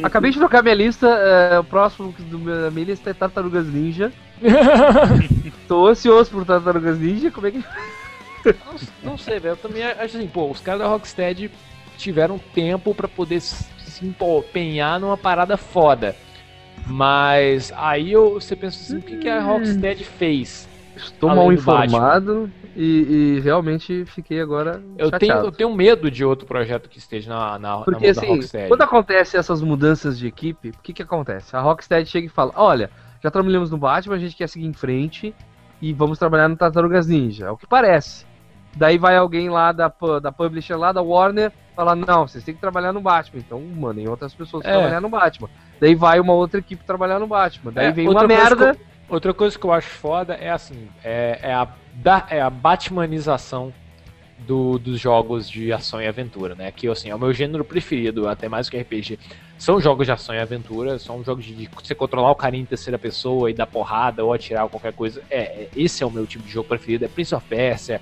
Acabei de trocar minha lista, é, o próximo do meu- da minha lista é Tartarugas Ninja. Tô ansioso por Tartarugas Ninja, como é que... Não, não sei, velho. Eu também acho assim, pô, os caras da Rocksteady tiveram tempo pra poder se empenhar numa parada foda. Mas aí eu- você pensa assim, o que, que a Rocksteady fez? Estou mal informado e, e realmente fiquei agora Eu tenho, eu tenho medo de outro projeto que esteja na, na, Porque na assim, Rocksteady. quando acontece essas mudanças de equipe, o que que acontece? A Rocksteady chega e fala, olha, já trabalhamos no Batman, a gente quer seguir em frente e vamos trabalhar no Tartarugas Ninja. É o que parece. Daí vai alguém lá da, da publisher lá, da Warner, falar, não, vocês têm que trabalhar no Batman. Então mandem outras pessoas É. trabalhar no Batman. Daí vai uma outra equipe trabalhar no Batman. Daí É, vem outra uma merda. que outra coisa que eu acho foda é assim, é, é a, da, é a Batmanização do- dos jogos de ação e aventura, né? Que assim, é o meu gênero preferido, até mais que RPG. São jogos de ação e aventura, são jogos de, de você controlar o carinha em terceira pessoa e dar porrada ou atirar ou qualquer coisa. É, é- esse é o meu tipo de jogo preferido, é Prince of Persia, é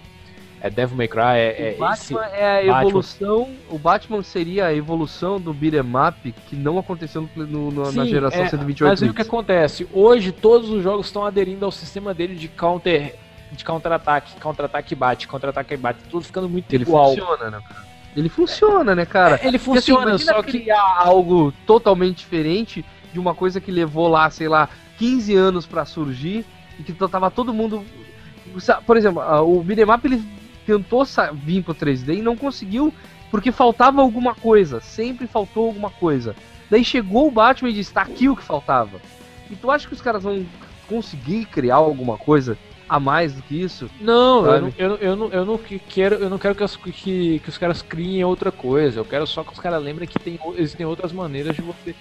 Devil May Cry, é, é o esse- Batman é a Batman. evolução. O Batman seria a evolução do beat'em up que não aconteceu no, no- no- na Sim, geração é, 128 Mas aí o que acontece? Hoje todos os jogos estão aderindo ao sistema dele de counter de contra-ataque, contra-ataque e bate, contra-ataque e bate, tudo ficando muito Ele igual. funciona, né, cara? Ele funciona, né, cara? Ele Porque, assim, funciona, imagina só que criar algo totalmente diferente de uma coisa que levou lá, sei lá, 15 anos pra surgir e que tava todo mundo. Por exemplo, o Beat'em Up ele tentou vir pro 3D e não conseguiu porque faltava alguma coisa. Sempre faltou alguma coisa. Daí chegou o Batman e disse: tá aqui o que faltava. E tu acha que os caras vão conseguir criar alguma coisa a mais do que isso? Não, eu não, eu, não- eu, não, eu não que- quero, eu não quero que, as- que, que os caras criem outra coisa. Eu quero só que os caras lembrem que tem, existem outras maneiras de você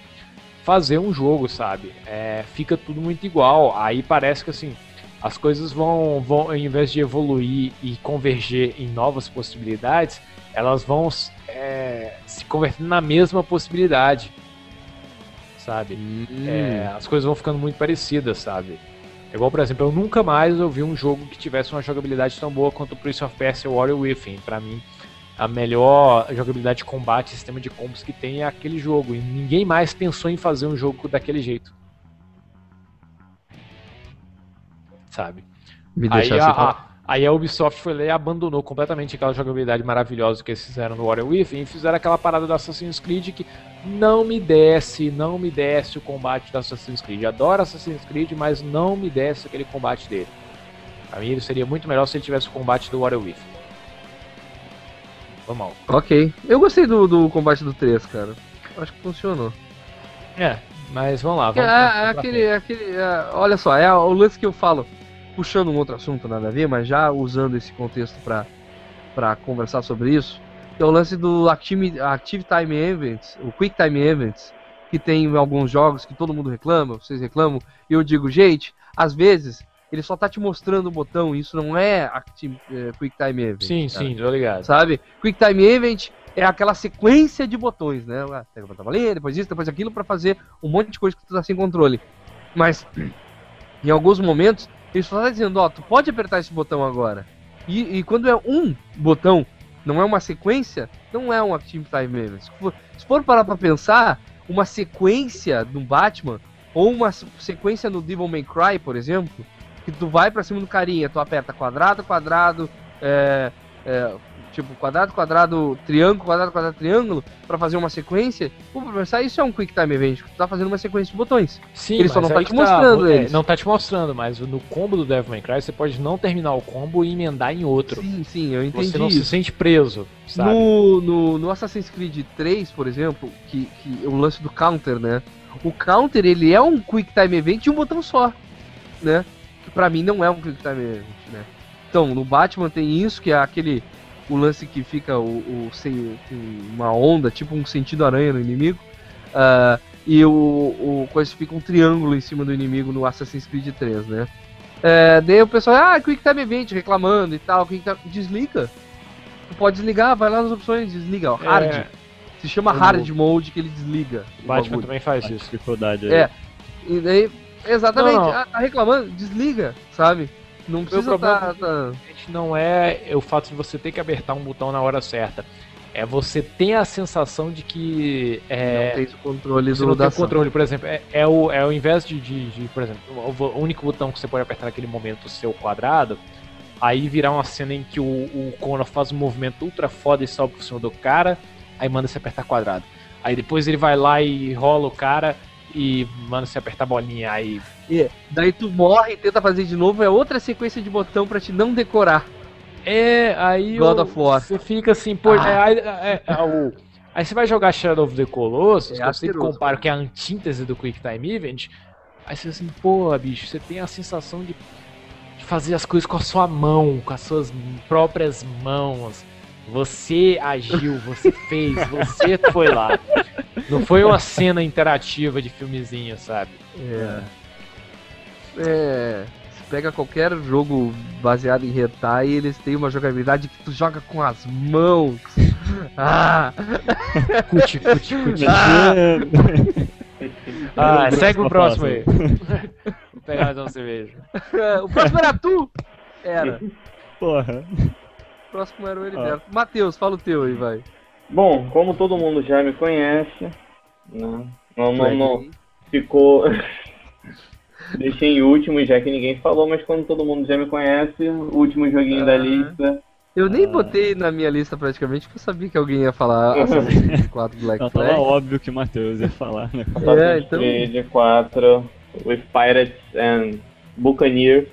fazer um jogo, sabe? É, fica tudo muito igual. Aí parece que assim, as coisas vão, vão, ao invés de evoluir e converger em novas possibilidades, elas vão é, se convertendo na mesma possibilidade, sabe? É, as coisas vão ficando muito parecidas, sabe? É Igual, por exemplo, eu nunca mais ouvi um jogo que tivesse uma jogabilidade tão boa quanto o Prince of Persia Warrior Within. Pra mim, a melhor jogabilidade de combate, sistema de combos que tem é aquele jogo. E ninguém mais pensou em fazer um jogo daquele jeito. Sabe? Me Aí a, a- aí a Ubisoft foi lá e abandonou completamente aquela jogabilidade maravilhosa que eles fizeram no Warrior Within e fizeram aquela parada do Assassin's Creed que não me desce, não me desce o combate do Assassin's Creed. Adoro Assassin's Creed, mas não me desce aquele combate dele. Pra mim ele seria muito melhor se ele tivesse o combate do Warrior Within. Vamos mal. Ok. Eu gostei do, do combate do 3, cara. Acho que funcionou. É, mas vamos lá. É, Vamos, é vamos pra aquele, frente. é aquele, é, olha só, é o lance que eu falo, puxando um outro assunto, nada a ver, mas já usando esse contexto pra para conversar sobre isso, é o lance do Active, Active Time Events, o Quick Time Events, que tem em alguns jogos que todo mundo reclama, vocês reclamam, e eu digo, gente, às vezes ele só tá te mostrando o botão, e isso não é Active, é, Quick Time Event. Sim, cara sim, tô ligado. sabe? Quick Time Event é aquela sequência de botões, né? Ah, Pega o bolinha, depois isso, depois aquilo, pra fazer um monte de coisa que tu tá sem controle. Mas, em alguns momentos, ele só tá dizendo, ó, tu pode apertar esse botão agora. E, e quando é um botão, não é uma sequência, não é um Active Time Event. Se for, se for parar pra pensar, uma sequência no Batman, ou uma se- sequência no Devil May Cry, por exemplo, que tu vai pra cima do carinha, tu aperta quadrado, quadrado, é, é, tipo quadrado, quadrado, triângulo, quadrado, quadrado, triângulo, pra fazer uma sequência, pô, pra pensar, isso é um Quick Time Event, tu tá fazendo uma sequência de botões. Sim, Ele só não tá te que mostrando é, eles. não tá te mostrando, mas no combo do Devil May Cry você pode não terminar o combo e emendar em outro. Sim, sim, eu entendi Você não se isso. sente preso, sabe? No, no, no Assassin's Creed 3, por exemplo, que, que é o lance do counter, né? O counter, ele é um Quick Time Event de um botão só, né? Que pra mim não é um Quick Time Event, né? Então, no Batman tem isso, que é aquele... O lance que fica o, o sem, uma onda, tipo um sentido aranha no inimigo. ah, e o, o coisa fica um triângulo em cima do inimigo no Assassin's Creed 3, né? É, daí o pessoal, ah, Quick Time Event, reclamando e tal. Quick Time... Desliga. Tu pode desligar, vai lá nas opções, desliga, ó, hard. É, Se chama hard mode que ele desliga. o Batman também faz isso. dificuldade aí. É. E daí, exatamente, Não, não. Ah, tá reclamando, desliga, sabe? Não precisa problema- tá, tá- não é o fato de você ter que apertar um botão na hora certa. É você ter a sensação de que é, não tem o controle do não tem o controle, por exemplo, é, é o, é ao invés de, de, de, por exemplo, o, o único botão que você pode apertar naquele momento o quadrado, aí virar uma cena em que o, o Connor faz um movimento ultra foda e sobe por cima do cara, aí manda você apertar quadrado. Aí depois ele vai lá e rola o cara e manda você apertar a bolinha, aí Daí tu morre e tenta fazer de novo, é outra sequência de botão pra te não decorar. É, aí God of War. você fica assim, pô, Ah. é, aí- é, é, o- aí você vai jogar Shadow of the Colossus, É que eu sempre comparo que é a antítese do Quick Time Event, aí você assim, pô, bicho, você tem a sensação de, de fazer as coisas com a sua mão, com as suas próprias mãos. Você agiu, você fez, você foi lá. Não foi uma cena interativa de filmezinho, sabe? É. É. Você pega qualquer jogo baseado em hentai e eles têm uma jogabilidade que tu joga com as mãos. Ah! Cuti, cuti, cuti. Ah, Ah, segue o próximo aí. Vou pegar mais uma cerveja. o próximo era tu! Era. Porra. O próximo era o Heriberto. Matheus, fala o teu aí, vai. Bom, como todo mundo já me conhece, né? Não, não, não ficou. Deixei em último, já que ninguém falou, mas quando todo mundo já me conhece, o último joguinho da Ah. lista. Eu nem Ah. botei na minha lista praticamente, porque eu sabia que alguém ia falar Assassin's Creed 4 Black Não, tava Flag. óbvio que o Matheus ia falar, né? É, então- Assassin's Creed 4, with Pirates and Buccaneers.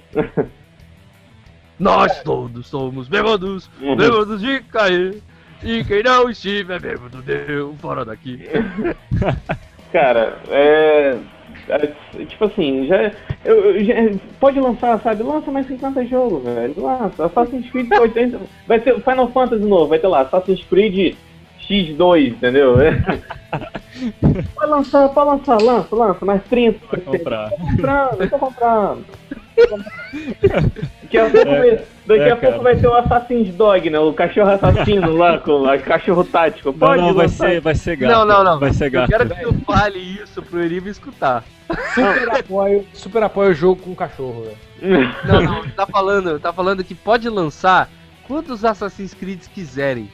Nós todos somos bêbados, Uhum. bêbados de cair. E quem não estiver bêbado, deu fora daqui. Cara, é. É, Tipo assim, já, eu, já- Pode lançar, sabe? Lança mais 50 jogos, velho. Lança. Assassin's Creed 80. Vai ter Final Fantasy novo, vai ter lá, Assassin's Creed X2, entendeu? Pode lançar, pode lançar, lança, lança, mais 30. Vai comprar. Tô comprando, tô comprando. Daqui a pouco, vai, daqui É, a pouco vai ter o Assassin's Dog, né? O cachorro assassino lá, com o cachorro tático. Não, Pode não, vai lançar. ser, vai ser gato. Não, não, não. Vai ser Eu gato. quero que tu fale isso pro Eriva escutar. Super apoio, super apoio o jogo com cachorro, velho. Não, não, tá falando, tá falando que pode lançar quantos Assassin's Creed quiserem.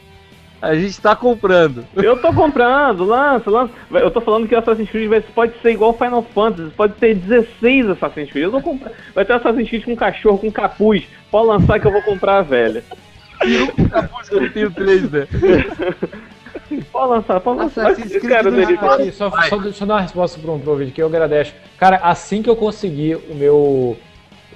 A gente tá comprando. Eu tô comprando, lança, lança. Eu tô falando que o Assassin's Creed vai- pode ser igual Final Fantasy, pode ter 16 Assassin's Creed. Eu tô comprando. Vai ter Assassin's Creed com cachorro, com capuz. Pode lançar que eu vou comprar, velho. Capuz que eu tenho três, né? Pode lançar, pode lançar. Assassin's Creed cara dele. Aqui, só, só, eu dar uma resposta pro, pro vídeo que eu agradeço. Cara, assim que eu conseguir o meu,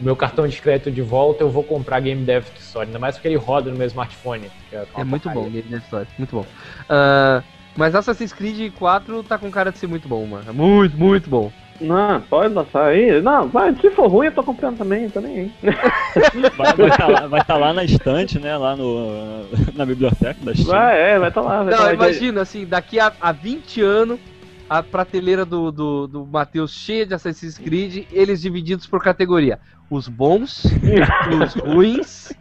o meu cartão de crédito de volta, eu vou comprar Game Dev Story. Ainda mais porque ele roda no meu smartphone. que uma É muito bom. Game Dev Story, muito bom. Ah, mas Assassin's Creed 4 tá com cara de ser muito bom, mano. É Muito, muito bom. Não, pode lançar aí. Não, vai, se for ruim eu tô comprando também, tô nem aí. Vai, vai tá lá, vai tá lá na estante, né? Lá no, na biblioteca da Steam. Vai, é, vai tá lá. Vai tá Não, lá. imagina, assim, daqui a, a 20 anos, a prateleira do, do, do Matheus cheia de Assassin's Creed, eles divididos por categoria. Os bons, os ruins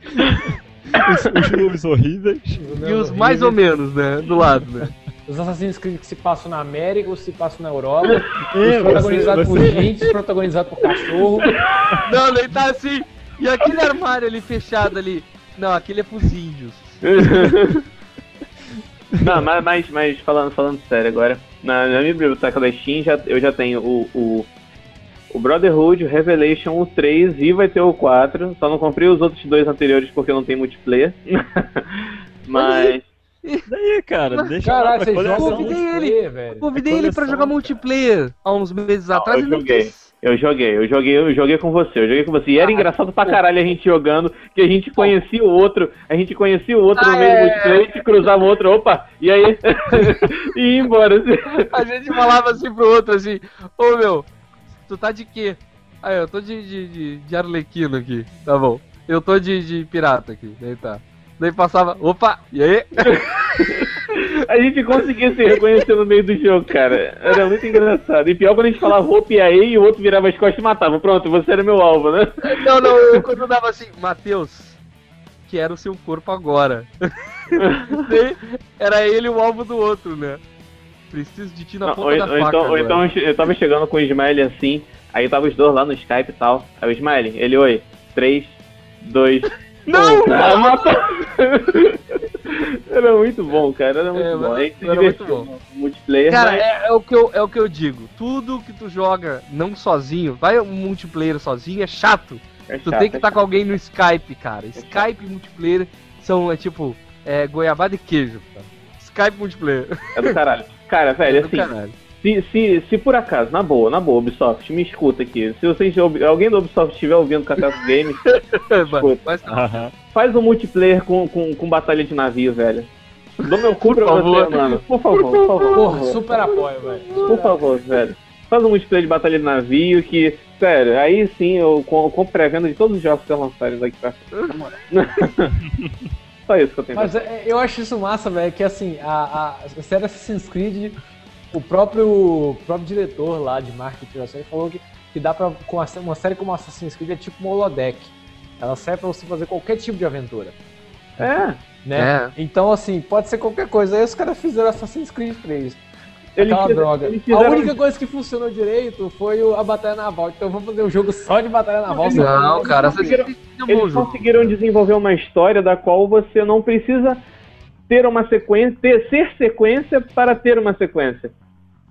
Os, os nomes horríveis. e os mais ou menos, né? Do lado, né? Os Assassin's Creed que se passam na América, os que se passam na Europa, É, os protagonizados por gente, os protagonizados por cachorro. Não, ele tá assim. E aquele armário ali fechado ali. Não, aquele é pros índios. Não, mas, mas, mas falando, falando sério agora, na, na minha biblioteca da Steam já, eu já tenho o, o, o Brotherhood, o Revelation, o 3 e vai ter o 4. Só não comprei os outros dois anteriores porque não tem multiplayer. mas. Daí, cara, deixa Caralho, lá pra vocês jogam Convidei multiplayer, velho. Convidei ele pra jogar cara. multiplayer há uns meses Não, atrás eu e não joguei. quis. Eu joguei, eu joguei, eu joguei com você, eu joguei com você. E era engraçado pra caralho a gente jogando, que a gente conhecia o outro, a gente conhecia o outro no Ah, meio do é. multiplayer, a gente cruzava o outro, opa, e aí? e ia embora. assim. A gente falava assim pro outro assim, ô meu, tu tá de quê? Aí eu tô de, de, de, de arlequino aqui, tá bom. Eu tô de, de pirata aqui, daí tá. Daí passava, opa, e aí? A gente conseguia se reconhecer no meio do jogo, cara. Era muito engraçado. E pior quando a gente falava roupa e aí e o outro virava as costas e matava. Pronto, você era meu alvo, né? Não, não, eu quando dava assim, Matheus, quero o seu corpo agora. Era ele o alvo do outro, né? Preciso de ti na Não, ponta ou, da ou faca então, ou então eu tava chegando com o Smiley assim, aí tava os dois lá no Skype e tal. Aí o Smiley, ele, oi, 3, 2, Não! Matou! era muito bom, cara, era muito É, bom. era divertiu muito no multiplayer, Cara, mas... é, é o que eu, é o que eu digo. Tudo que tu joga não sozinho, vai um multiplayer sozinho, é chato. é Tu chato, tem que é estar chato. com alguém no Skype, cara. Skype e multiplayer são, é tipo, é, goiabada e queijo. Cara. Skype multiplayer. É do caralho. Cara, velho, É assim, caralho. Se, se, se por acaso, na boa, na boa, Ubisoft, me escuta aqui. Se vocês, alguém do Ubisoft estiver ouvindo Café com Games, Mas- faz um multiplayer com, com, com batalha de navio, velho. Dou meu cu pra favor. você, mano. Por favor, por favor. por Porra, favor. super apoio, velho. Por favor, velho. Faz um multiplayer de batalha de navio que, sério, aí sim eu com- compro pré-venda de todos os jogos que lançarem daqui pra frente. Só isso que eu tenho Mas é, eu acho isso massa, velho, que assim, a, a, a série Assassin's Creed, o próprio, o próprio diretor lá de marketing da série falou que, que dá pra. Com uma série como Assassin's Creed é tipo uma holodeck. Ela serve pra você fazer qualquer tipo de aventura. É. Né? Então, assim, pode ser qualquer coisa. Aí os caras fizeram Assassin's Creed 3. Eles Aquela fiz- droga. eles A única coisa que funcionou direito foi o- a Batalha Naval. Então vamos fazer um jogo só de Batalha Naval. só Não, pra- cara, conseguiram- um bom Eles conseguiram desenvolver uma história da qual você não precisa ter uma sequência, ter, ser sequência para ter uma sequência.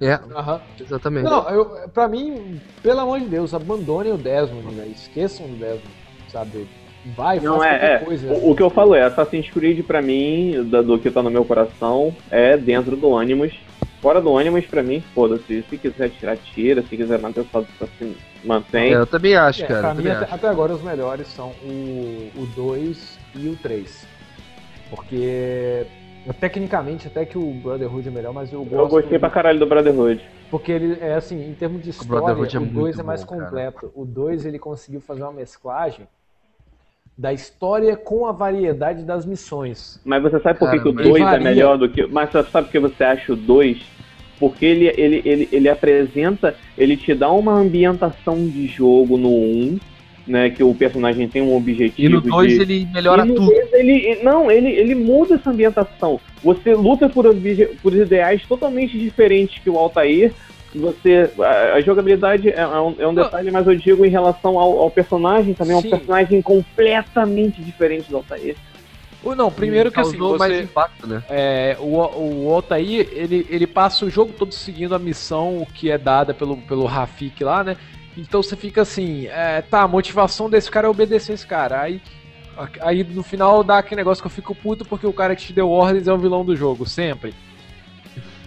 É, Aham. exatamente. Não, eu, pra mim, pelo amor de Deus, abandonem o Desmond, né? esqueçam do Desmond, sabe? Vai, Não, faz é, qualquer é. coisa. O, o que eu falo é, Assassin's Creed pra mim, da- do que tá no meu coração, é dentro do Animus. Fora do Animus, pra mim, foda-se. Se quiser tirar, tira. Se quiser manter o saldo, assim, mantém. É, eu também acho, É, cara. pra mim, até, acho. até agora, os melhores são o, o 2 e o 3. Porque, tecnicamente, até que o Brotherhood é melhor, mas eu gosto... Eu gostei pra caralho do Brotherhood. Porque ele é assim, em termos de história, é o 2 muito é mais bom, cara. completo. O 2 ele conseguiu fazer uma mesclagem da história com a variedade das missões. Mas você sabe por que, Cara, que o mas- 2 é melhor do que. Mas você sabe por que você acha o 2? Porque ele, ele, ele, ele apresenta, ele te dá uma ambientação de jogo no 1, né? Que o personagem tem um objetivo. E no 2 de... ele melhora E no tudo. dois ele, não, ele, ele muda essa ambientação. Você luta por, obje- por ideais totalmente diferentes que o Altair. Você, a, a jogabilidade é, é um, é um detalhe, mas eu digo em relação ao, ao personagem também, é Sim. um personagem completamente diferente do Altair. Ou não, primeiro que assim, Causou mais você, impacto, né? é, o, o Altair, ele, ele passa o jogo todo seguindo a missão que é dada pelo, pelo Rafik lá, né? Então você fica assim, é, tá, a motivação desse cara é obedecer esse cara. Aí, aí no final dá aquele negócio que eu fico puto porque o cara que te deu ordens é o vilão do jogo, sempre.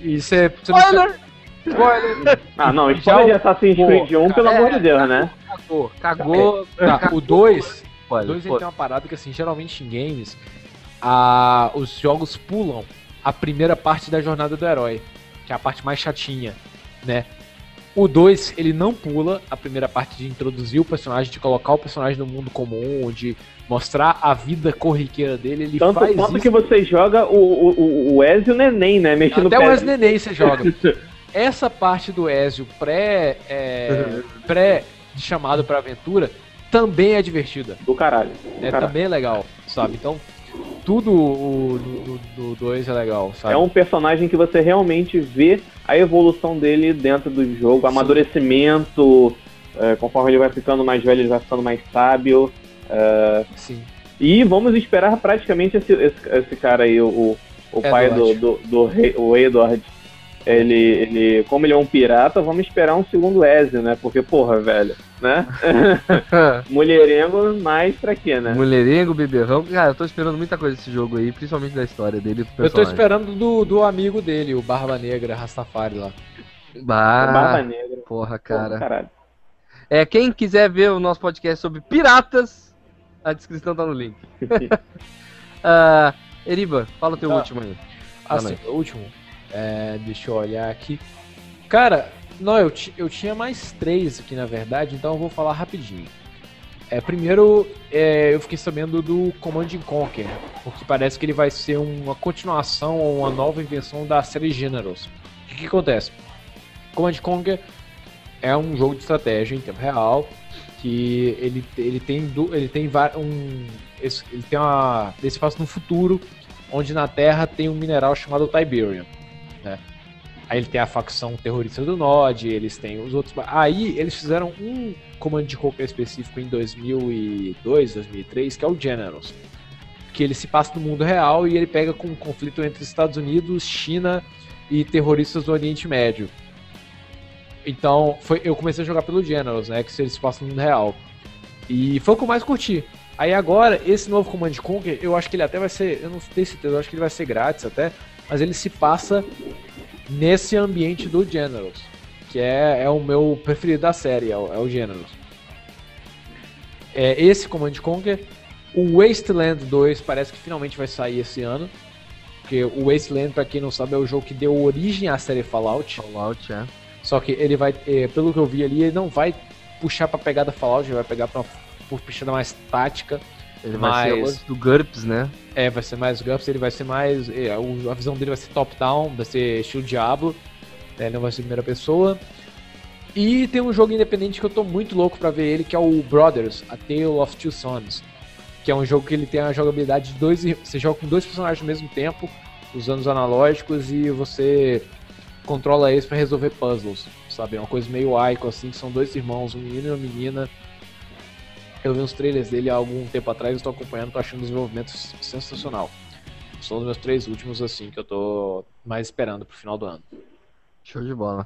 E você. você não- Spoiler! Spoiler! Ah, não, o- de Assassin's Creed 1, pelo é, amor de Deus, né? Cagou, cagou. Tá, o 2, o Spoiler, 2 ele pô. tem uma parada que assim, geralmente em games, a, os jogos pulam a primeira parte da jornada do herói, que é a parte mais chatinha, né? O 2, ele não pula a primeira parte de introduzir o personagem, de colocar o personagem no mundo comum, de mostrar a vida corriqueira dele, ele Tanto, faz tanto isso que você joga o, o, o- o Ezio Neném, né? Mexendo até o pé. Wesley você joga. Essa parte do Ezio pré, é, pré de chamado pra aventura também é divertida. Do caralho. do É, caralho. também é legal, sabe? Então, tudo o, do 2 é legal, sabe? É um personagem que você realmente vê a evolução dele dentro do jogo, amadurecimento, é, conforme ele vai ficando mais velho, ele vai ficando mais sábio. Sim. E vamos esperar praticamente esse, esse, esse cara aí, o, o, o pai do, do, do rei, o Edward. Ele, ele, como ele é um pirata, vamos esperar um segundo Ezio, né? Porque, porra, velho, né? Mulherengo, mais pra quê, né? Mulherengo, beberrão. Cara, eu tô esperando muita coisa desse jogo aí, principalmente da história dele. do Eu tô esperando do, do amigo dele, o Barba Negra, Rastafari lá. Bah, Barba Negra. porra, Porra, cara. caralho. É, quem quiser ver o nosso podcast sobre piratas, a descrição tá no link. Ah, Eriba, fala o teu Ah. último aí. Assim, o último. É, deixa eu olhar aqui. Cara, não, eu, eu tinha mais três aqui na verdade, então eu vou falar rapidinho. É, primeiro, é, eu fiquei sabendo do Command and Conquer, porque parece que ele vai ser uma continuação ou uma nova invenção da série Generals. O que, que acontece? Command and Conquer é um jogo de estratégia em tempo real que ele, ele tem du- ele tem um ele tem uma ele se passa no futuro onde na Terra tem um mineral chamado Tiberium, né? Aí ele tem a facção terrorista do Nod, eles têm os outros. Aí eles fizeram um comando de Conquer específico em 2002, 2003, que é o Generals, que ele se passa no mundo real e ele pega com um conflito entre Estados Unidos, China e terroristas do Oriente Médio. Então, foi, eu comecei a jogar pelo Generals, né? Que ele se passa no mundo real. E foi o que eu mais curti. Aí agora, esse novo Command Conquer, eu acho que ele até vai ser. Eu não tenho certeza, eu acho que ele vai ser grátis até. Mas ele se passa nesse ambiente do Generals. Que é, é o meu preferido da série, é o, é o Generals. É esse Command Conquer. O Wasteland 2 parece que finalmente vai sair esse ano. Porque o Wasteland, pra quem não sabe, é o jogo que deu origem à série Fallout. Fallout, é. Só que ele vai, é, pelo que eu vi ali, ele não vai puxar pra pegada Fallout, ele vai pegar pra uma puxada mais tática. Ele vai ser Mas- lance do GURPS, né? É, vai ser mais GURPS, ele vai ser mais. é, a visão dele vai ser top-down, vai ser estilo Diablo, né, ele não vai ser primeira pessoa. E tem um jogo independente que eu tô muito louco pra ver ele, que é o Brothers, A Tale of Two Sons. Que é um jogo que ele tem a jogabilidade de dois. Você joga com dois personagens ao mesmo tempo, usando os analógicos, e você controla eles pra resolver puzzles, sabe? É uma coisa meio Ico, assim, que são dois irmãos, um menino e uma menina. Eu vi uns trailers dele há algum tempo atrás, estou acompanhando, tô achando o desenvolvimento sensacional. São os meus três últimos, assim, que eu tô mais esperando pro final do ano. Show de bola.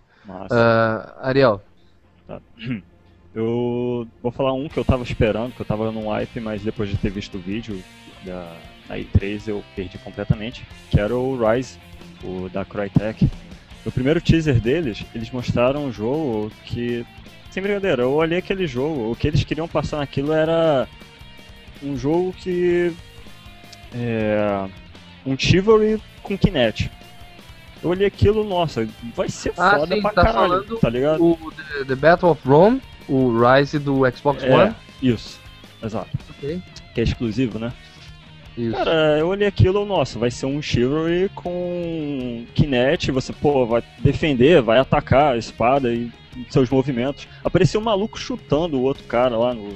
Ah, Ariel, Eu vou falar um que eu tava esperando, que eu tava num hype, mas depois de ter visto o vídeo da, da E3 eu perdi completamente, que era o Rise, o da Crytek. No primeiro teaser deles, eles mostraram um jogo que, sem brincadeira, eu olhei aquele jogo, o que eles queriam passar naquilo era um jogo que... É, um Chivalry com Kinect. Eu olhei aquilo, nossa, vai ser Ah, foda sim, pra tá caralho, tá ligado? o The, The Battle of Rome, o Rise do Xbox É, One. isso, exato. Ok. Que é exclusivo, né? Isso. Cara, eu olhei aquilo, nossa, vai ser um Chivalry com Kinect, você, pô, vai defender, vai atacar a espada e seus movimentos. Apareceu um maluco chutando o outro cara lá no,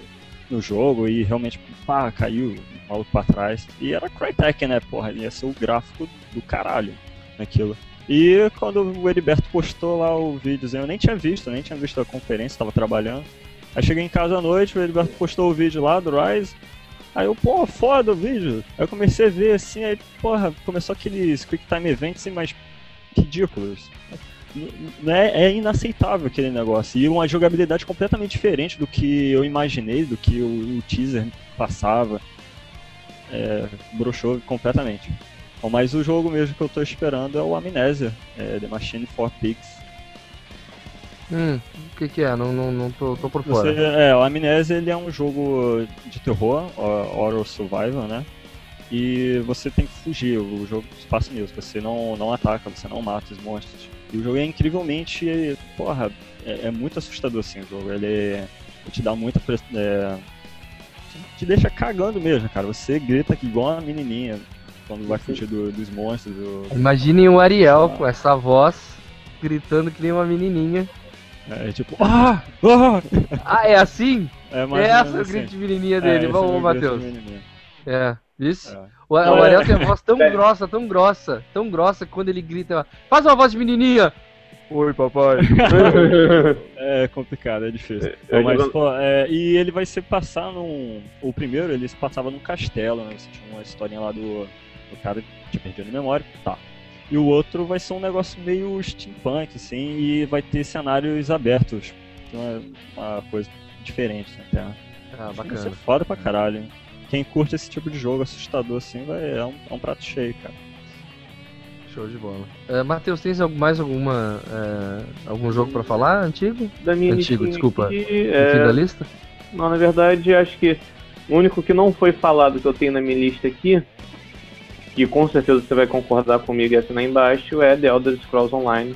no jogo e realmente, pá, caiu o maluco pra trás. E era Crytek, né, porra, ia ser o gráfico do caralho naquilo. E quando o Heriberto postou lá o videozinho, eu nem tinha visto, nem tinha visto a conferência, tava trabalhando. Aí cheguei em casa à noite, o Heriberto postou o vídeo lá do Rise. Aí eu, pô, foda o vídeo. Aí eu comecei a ver assim, aí, porra, começou aqueles Quick Time Events assim, mais ridículos. É, é inaceitável aquele negócio. E uma jogabilidade completamente diferente do que eu imaginei, do que o, o teaser passava. É, broxou completamente. Bom, mas o jogo mesmo que eu tô esperando é o Amnésia, é The Machine for Pigs. Hum, o que que é? Não, não, não tô, tô por Você, fora. é, o Amnésia ele é um jogo de terror, ho- horror survival, né? E você tem que fugir, o jogo se passa nisso, você não, não ataca, você não mata os monstros. E o jogo é incrivelmente, porra, é, é muito assustador assim o jogo, ele te dá muita... É, te deixa cagando mesmo, cara, você grita que igual uma menininha quando vai fugir do- dos monstros. do- Imaginem o Ariel com essa voz gritando que nem uma menininha. É tipo, ah, ah! Ah, é assim? É mais é essa menos o grito assim. de menininha É, dele. é Vamos, de Matheus. É, isso? É. O, o Ariel é- tem a voz tão É. grossa, tão grossa, tão grossa que quando ele grita, faz uma voz de menininha. Oi, papai. É complicado, é difícil. É, eu Mas, digo- pô, é, e ele vai ser passar num. O primeiro ele se passava num castelo, né? Você tinha uma historinha lá do. O cara perdido a memória, tá. E o outro vai ser um negócio meio steampunk, assim, e vai ter cenários abertos. Então é uma coisa diferente na Terra. ah, Vai ser bacana. foda pra caralho. hein? Quem curte esse tipo de jogo assustador assim, vai, é, um, é um prato cheio, cara. Show de bola. Uh, Matheus, tens algu- mais alguma eh, algum jogo pra falar? Antigo? Da minha Antigo, desculpa. aqui, é, da lista? Não, na verdade, acho que o único que não foi falado que eu tenho na minha lista aqui, que com certeza você vai concordar comigo e assinar embaixo, é The Elder Scrolls Online.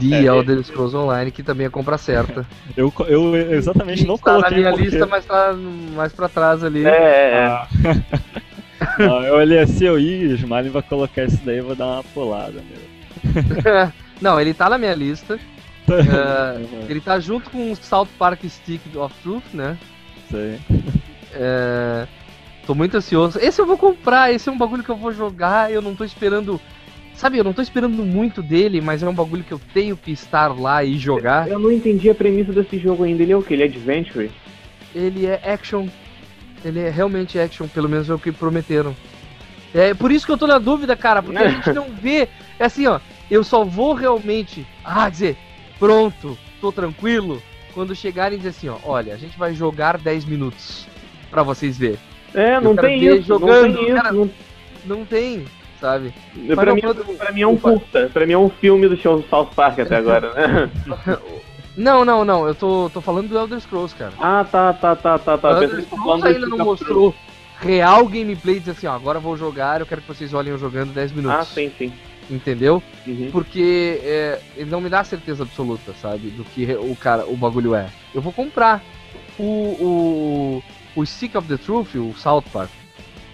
The É, Elder Scrolls Online, que também é compra certa. Eu, eu exatamente não Está na coloquei minha porque- lista, mas tá mais pra trás ali. É, é, é. Ah. Não, eu olhei assim, eu ia, Smiley vai colocar isso daí, eu vou dar uma pulada, meu. Não, ele tá na minha lista. Eh, ele tá junto com o South Park Stick of Truth, né? Isso aí. Tô muito ansioso. Esse eu vou comprar, esse é um bagulho que eu vou jogar. Eu não tô esperando. Sabe, eu não tô esperando muito dele, mas é um bagulho que eu tenho que estar lá e jogar. Eu não entendi a premissa desse jogo ainda. Ele é o que? Ele é Adventure? Ele é action. Ele é realmente action, pelo menos é o que prometeram. É por isso que eu tô na dúvida, cara, porque a gente não vê. É assim, ó. Eu só vou realmente. Ah, dizer, pronto, tô tranquilo. Quando chegarem e dizer assim, ó, olha, a gente vai jogar 10 minutos pra vocês verem. É, não tem isso. jogando, não tem isso. cara. não- Não tem, sabe? Pra, Final mim, pra mim é um Opa. curta. Pra mim é um filme do show South Park até agora, né? Não, não, não. Eu tô, tô falando do Elder Scrolls, cara. ah, tá, tá, tá, tá, tá. Elder Scrolls ainda do não mostrou real gameplay, diz assim, ó, agora eu vou jogar, eu quero que vocês olhem eu jogando 10 Truth. minutos. Ah, sim, sim. Entendeu? Uhum. Porque é, ele não me dá certeza absoluta, sabe? Do que o cara, o bagulho é. Eu vou comprar. O, o, o Stick of the Truth, o South Park,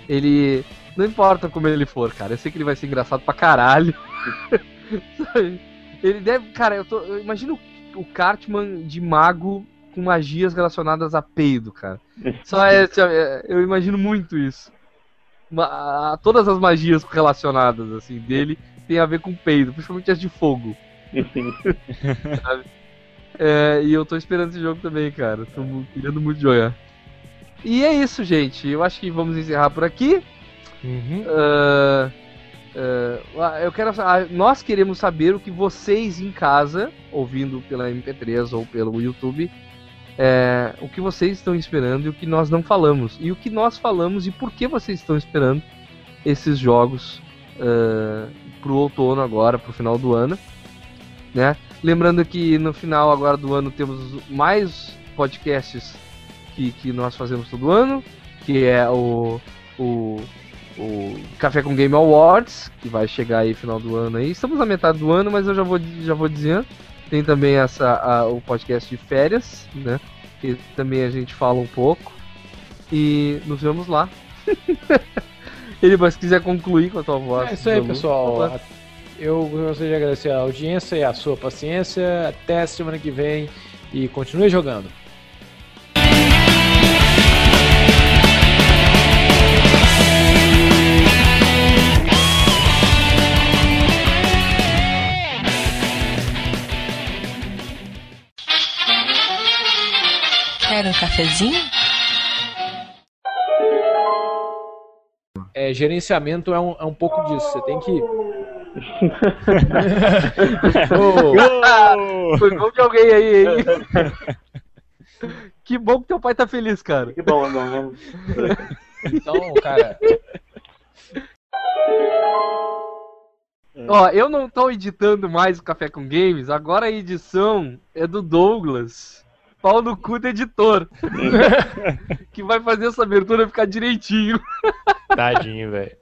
ele. Não importa como ele for, cara. Eu sei que ele vai ser engraçado pra caralho. Ele deve. Cara, eu, tô, eu imagino o Cartman de mago com magias relacionadas a peido, cara. Só é, é, eu imagino muito isso. Ma- todas as magias relacionadas assim dele tem a ver com peido, principalmente as de fogo. É, e eu tô esperando esse jogo também, cara. Tô querendo muito jogar. E é isso, gente. Eu acho que vamos encerrar por aqui. Uhum. Ah, Uh, eu quero nós queremos saber o que vocês em casa, ouvindo pela MP3 ou pelo YouTube, é, o que vocês estão esperando e o que nós não falamos. E o que nós falamos e por que vocês estão esperando esses jogos uh, pro outono agora, pro final do ano. Né? Lembrando que no final agora do ano temos mais podcasts que, que nós fazemos todo ano, que é o, o o Café com Game Awards, que vai chegar aí final do ano aí. Estamos na metade do ano, mas eu já vou, já vou dizendo. Tem também essa, a, o podcast de férias, né? Que também a gente fala um pouco. E nos vemos lá. Ele, mas se quiser concluir com a tua voz. É isso aí, pessoal. Eu gostaria de agradecer a audiência e a sua paciência. Até semana que vem e continue jogando. Quer um cafezinho? É, gerenciamento é um, é um pouco disso. Você tem que. oh. Foi bom de alguém aí, hein? que bom que teu pai tá feliz, cara. Que bom, não. Então, cara. Ó, eu não tô editando mais o Café com Games, agora a edição é do Douglas pau no cu do editor. que vai fazer essa abertura ficar direitinho. Tadinho, velho.